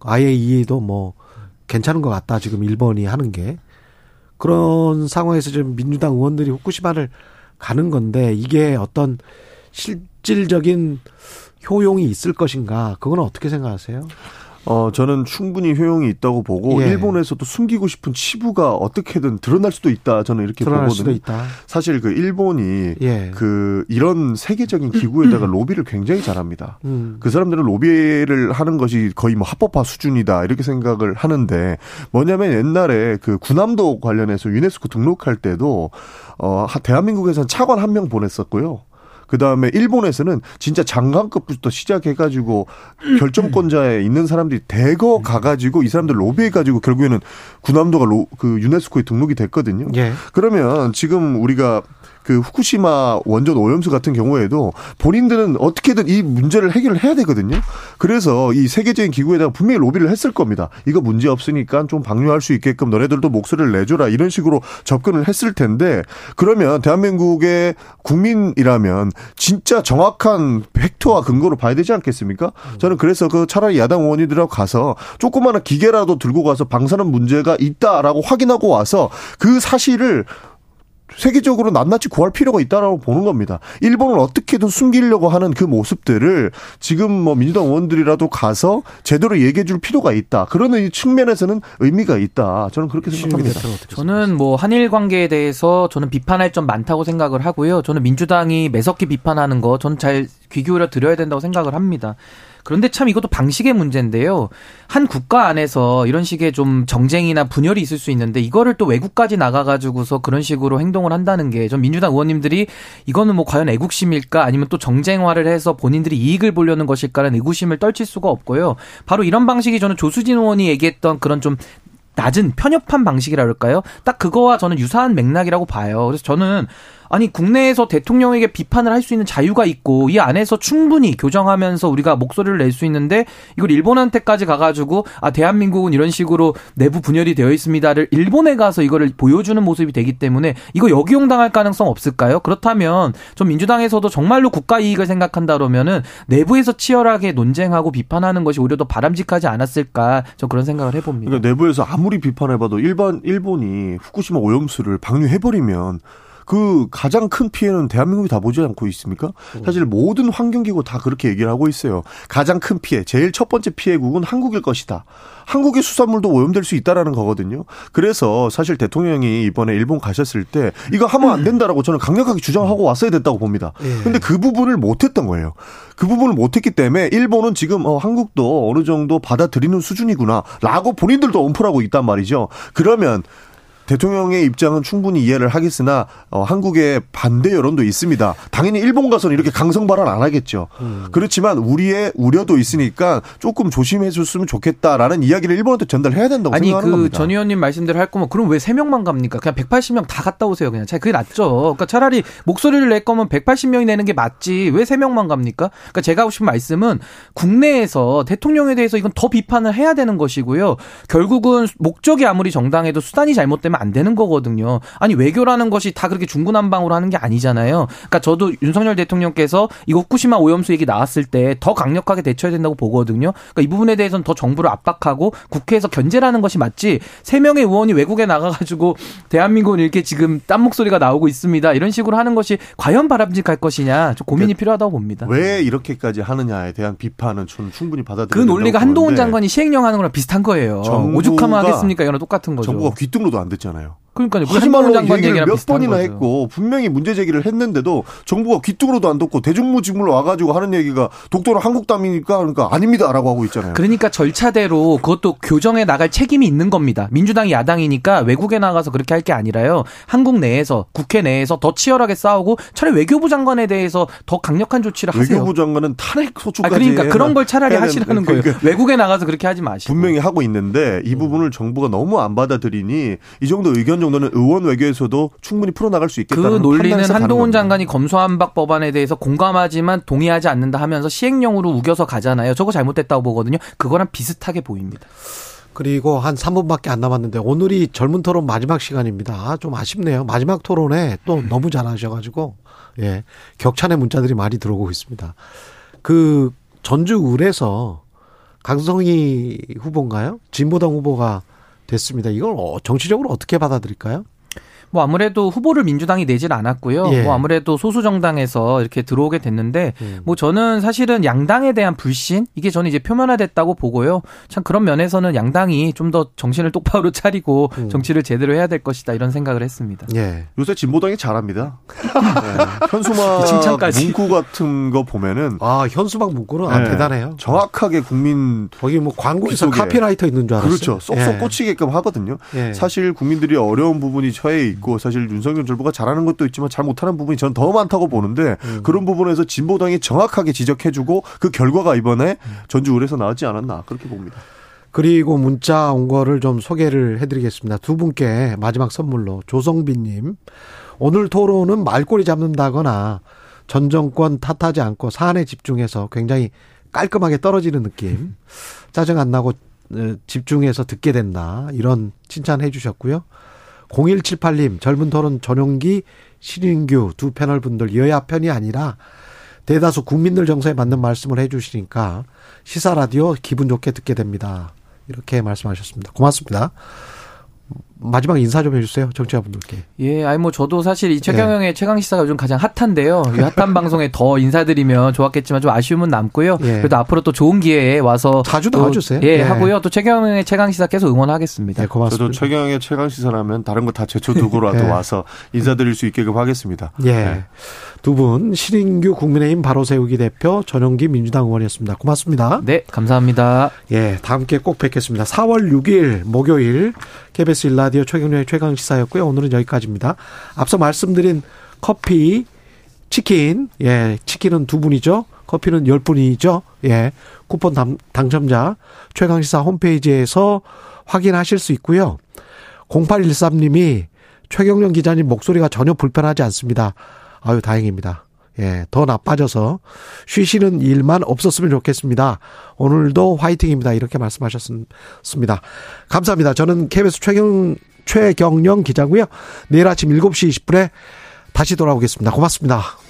IAEA도 뭐 괜찮은 것 같다 지금 일본이 하는 게 그런 상황에서 지금 민주당 의원들이 후쿠시마를 가는 건데 이게 어떤 실질적인 효용이 있을 것인가 그건 어떻게 생각하세요? 어, 저는 충분히 효용이 있다고 보고 예. 일본에서도 숨기고 싶은 치부가 어떻게든 드러날 수도 있다. 저는 이렇게 드러날 보거든요. 수도 있다. 사실 그 일본이 예. 그 이런 세계적인 기구에다가 로비를 굉장히 잘합니다. 음. 그 사람들은 로비를 하는 것이 거의 뭐 합법화 수준이다 이렇게 생각을 하는데 뭐냐면 옛날에 그 군함도 관련해서 유네스코 등록할 때도 어 대한민국에서는 차관 한 명 보냈었고요. 그 다음에 일본에서는 진짜 장관급부터 시작해가지고 결정권자에 있는 사람들이 대거 가가지고 이 사람들 로비해가지고 결국에는 군함도가 로, 그 유네스코에 등록이 됐거든요. 예. 그러면 지금 우리가 그 후쿠시마 원전 오염수 같은 경우에도 본인들은 어떻게든 이 문제를 해결을 해야 되거든요. 그래서 이 세계적인 기구에다가 분명히 로비를 했을 겁니다. 이거 문제 없으니까 좀 방류할 수 있게끔 너네들도 목소리를 내줘라 이런 식으로 접근을 했을 텐데 그러면 대한민국의 국민이라면 진짜 정확한 팩트와 근거로 봐야 되지 않겠습니까? 저는 그래서 그 차라리 야당 의원이들하고 가서 조그마한 기계라도 들고 가서 방사능 문제가 있다라고 확인하고 와서 그 사실을 세계적으로 낱낱이 구할 필요가 있다라고 보는 겁니다. 일본은 어떻게든 숨기려고 하는 그 모습들을 지금 뭐 민주당 의원들이라도 가서 제대로 얘기해 줄 필요가 있다. 그런 이 측면에서는 의미가 있다. 저는 그렇게 생각합니다. 저는 뭐 한일 관계에 대해서 저는 비판할 점 많다고 생각을 하고요. 저는 민주당이 매섭게 비판하는 거 저는 잘 귀 기울여 드려야 된다고 생각을 합니다. 그런데 참 이것도 방식의 문제인데요. 한 국가 안에서 이런 식의 좀 정쟁이나 분열이 있을 수 있는데 이거를 또 외국까지 나가가지고서 그런 식으로 행동을 한다는 게전 민주당 의원님들이 이거는 뭐 과연 애국심일까 아니면 또 정쟁화를 해서 본인들이 이익을 보려는 것일까라는 의구심을 떨칠 수가 없고요. 바로 이런 방식이 저는 조수진 의원이 얘기했던 그런 좀 낮은 편협한 방식이라 그럴까요? 딱 그거와 저는 유사한 맥락이라고 봐요. 그래서 저는 아니 국내에서 대통령에게 비판을 할 수 있는 자유가 있고 이 안에서 충분히 교정하면서 우리가 목소리를 낼 수 있는데 이걸 일본한테까지 가가지고 아 대한민국은 이런 식으로 내부 분열이 되어 있습니다를 일본에 가서 이거를 보여주는 모습이 되기 때문에 이거 역이용 당할 가능성 없을까요? 그렇다면 좀 민주당에서도 정말로 국가 이익을 생각한다 그러면은 내부에서 치열하게 논쟁하고 비판하는 것이 오히려 더 바람직하지 않았을까 저 그런 생각을 해봅니다. 그러니까 내부에서 아무리 비판해봐도 일반 일본이 후쿠시마 오염수를 방류해버리면 그 가장 큰 피해는 대한민국이 다 보지 않고 있습니까? 사실 모든 환경기구 다 그렇게 얘기를 하고 있어요. 가장 큰 피해, 제일 첫 번째 피해국은 한국일 것이다. 한국의 수산물도 오염될 수 있다라는 거거든요. 그래서 사실 대통령이 이번에 일본 가셨을 때 이거 하면 안 된다라고 저는 강력하게 주장하고 왔어야 됐다고 봅니다. 근데 그 부분을 못 했던 거예요. 그 부분을 못 했기 때문에 일본은 지금 어, 한국도 어느 정도 받아들이는 수준이구나라고 본인들도 언플하고 있단 말이죠. 그러면 대통령의 입장은 충분히 이해를 하겠으나 어, 한국의 반대 여론도 있습니다. 당연히 일본 가서는 이렇게 강성 발언 안 하겠죠. 그렇지만 우리의 우려도 있으니까 조금 조심해 줬으면 좋겠다라는 이야기를 일본한테 전달해야 된다고 아니 생각하는 그 겁니다. 전 의원님 말씀대로 할 거면 그럼 왜세 명만 갑니까? 그냥 180명 다 갔다 오세요. 그냥 차라리 그게 낫죠. 그러니까 차라리 목소리를 낼 거면 180명이 내는 게 맞지. 왜세 명만 갑니까? 그러니까 제가 하고 싶은 말씀은 국내에서 대통령에 대해서 이건 더 비판을 해야 되는 것이고요. 결국은 목적이 아무리 정당해도 수단이 잘못되면 그러면 안 되는 거거든요. 아니 외교라는 것이 다 그렇게 중구난방으로 하는 게 아니잖아요. 그러니까 저도 윤석열 대통령께서 이거 후쿠시마 오염수 얘기 나왔을 때 더 강력하게 대처해야 된다고 보거든요. 그러니까 이 부분에 대해서는 더 정부를 압박하고 국회에서 견제라는 것이 맞지. 세 명의 의원이 외국에 나가가지고 대한민국은 이렇게 지금 딴 목소리가 나오고 있습니다. 이런 식으로 하는 것이 과연 바람직할 것이냐 좀 고민이 그러니까 필요하다고 봅니다. 왜 이렇게까지 하느냐에 대한 비판은 저는 충분히 받아들여야 그 논리가 한동훈 장관이 시행령 하는 거랑 비슷한 거예요. 오죽하면 하겠습니까? 이거랑 똑같은 거죠. 정부가 귀뚱로도 안 듣잖아요. 그러니까요. 그 하지 한동훈 말라고 장관 얘기를 몇 번이나 거죠. 했고 분명히 문제 제기를 했는데도 정부가 귀뚱으로도 안 듣고 대중무직물로 와가지고 하는 얘기가 독도는 한국 땅이니까 그러니까 아닙니다라고 하고 있잖아요. 그러니까 절차대로 그것도 교정해 나갈 책임이 있는 겁니다. 민주당이 야당이니까 외국에 나가서 그렇게 할 게 아니라요. 한국 내에서 국회 내에서 더 치열하게 싸우고 차라리 외교부 장관에 대해서 더 강력한 조치를 하세요. 외교부 장관은 탄핵 아, 소추까지 그러니까 그런 걸 차라리 하시라는 거예요. 그러니까 외국에 나가서 그렇게 하지 마시고. 분명히 하고 있는데 이 부분을 정부가 너무 안 받아들이니 이 정도 의견 정도는 의원 외교에서도 충분히 풀어나갈 수그 있겠다는 논리는 판단에서 가는 한동훈. 장관이 검수한박 법안에 대해서 공감하지만 동의하지 않는다 하면서 시행령으로 우겨서 가잖아요. 저거 잘못됐다고 보거든요. 그거랑 비슷하게 보입니다. 그리고 한 3분밖에 안 남았는데 오늘이 젊은 토론 마지막 시간입니다. 아, 좀 아쉽네요. 마지막 토론에 또 너무 잘하셔가지고 예 격찬의 문자들이 많이 들어오고 있습니다. 그 전주 을에서 강성희 후보인가요? 진보당 후보가 됐습니다. 이걸 어, 정치적으로 어떻게 받아들일까요? 뭐 아무래도 후보를 민주당이 내질 않았고요. 예. 뭐 아무래도 소수 정당에서 이렇게 들어오게 됐는데 음. 뭐 저는 사실은 양당에 대한 불신 이게 저는 이제 표면화됐다고 보고요. 참 그런 면에서는 양당이 좀 더 정신을 똑바로 차리고 음. 정치를 제대로 해야 될 것이다 이런 생각을 했습니다. 예. 요새 진보당이 잘합니다. 네. 현수막 칭찬까지. 문구 같은 거 보면은 아 현수막 문구는 아, 네. 대단해요. 정확하게 국민 거기 뭐 광고에서 속에. 카피라이터 있는 줄 알았어요. 그렇죠. 쏙쏙 예. 꽂히게끔 하거든요. 예. 사실 국민들이 어려운 부분이 처해 있고 사실 윤석열 정부가 잘하는 것도 있지만 잘 못하는 부분이 전 더 많다고 보는데 음. 그런 부분에서 진보당이 정확하게 지적해주고 그 결과가 이번에 전주 을에서 나왔지 않았나 그렇게 봅니다. 그리고 문자 온 거를 좀 소개를 해드리겠습니다. 두 분께 마지막 선물로 조성빈님 오늘 토론은 말꼬리 잡는다거나 전 정권 탓하지 않고 사안에 집중해서 굉장히 깔끔하게 떨어지는 느낌 짜증 안 나고 어, 집중해서 듣게 된다 이런 칭찬해 주셨고요. 0178님 젊은 토론 전용기 신인규 두 패널 분들 여야 편이 아니라 대다수 국민들 정서에 맞는 말씀을 해 주시니까 시사 라디오 기분 좋게 듣게 됩니다. 이렇게 말씀하셨습니다. 고맙습니다. 마지막 인사 좀 해주세요, 정치자분들께. 예, 아니 뭐 저도 사실 이 예. 최경영의 최강 시사가 요즘 가장 핫한데요. 이 핫한 방송에 더 인사드리면 좋았겠지만 좀 아쉬움은 남고요. 예. 그래도 앞으로 또 좋은 기회에 와서 자주 또, 나와주세요. 예, 예. 하고요. 또 최경영의 최강 시사 계속 응원하겠습니다. 네, 고맙습니다. 저도 최경영의 최강 시사라면 다른 거 다 제쳐두고라도 예. 와서 인사드릴 수 있게끔 하겠습니다. 예. 네. 두 분, 신인규 국민의힘 바로 세우기 대표, 전용기 민주당 의원이었습니다. 고맙습니다. 네, 감사합니다. 예, 다음 기회에 꼭 뵙겠습니다. 4월 6일 목요일 KBS 일라디 오 최경련의 최강 시사였고요. 오늘은 여기까지입니다. 앞서 말씀드린 커피, 치킨, 예, 치킨은 두 분이죠. 커피는 열 분이죠. 예, 쿠폰 당, 당첨자 최강 시사 홈페이지에서 확인하실 수 있고요. 0813님이 최경련 기자님 목소리가 전혀 불편하지 않습니다. 아유, 다행입니다. 예, 더 나빠져서 쉬시는 일만 없었으면 좋겠습니다. 오늘도 화이팅입니다. 이렇게 말씀하셨습니다. 감사합니다. 저는 KBS 최경, 최경영 기자고요. 내일 아침 7시 20분에 다시 돌아오겠습니다. 고맙습니다.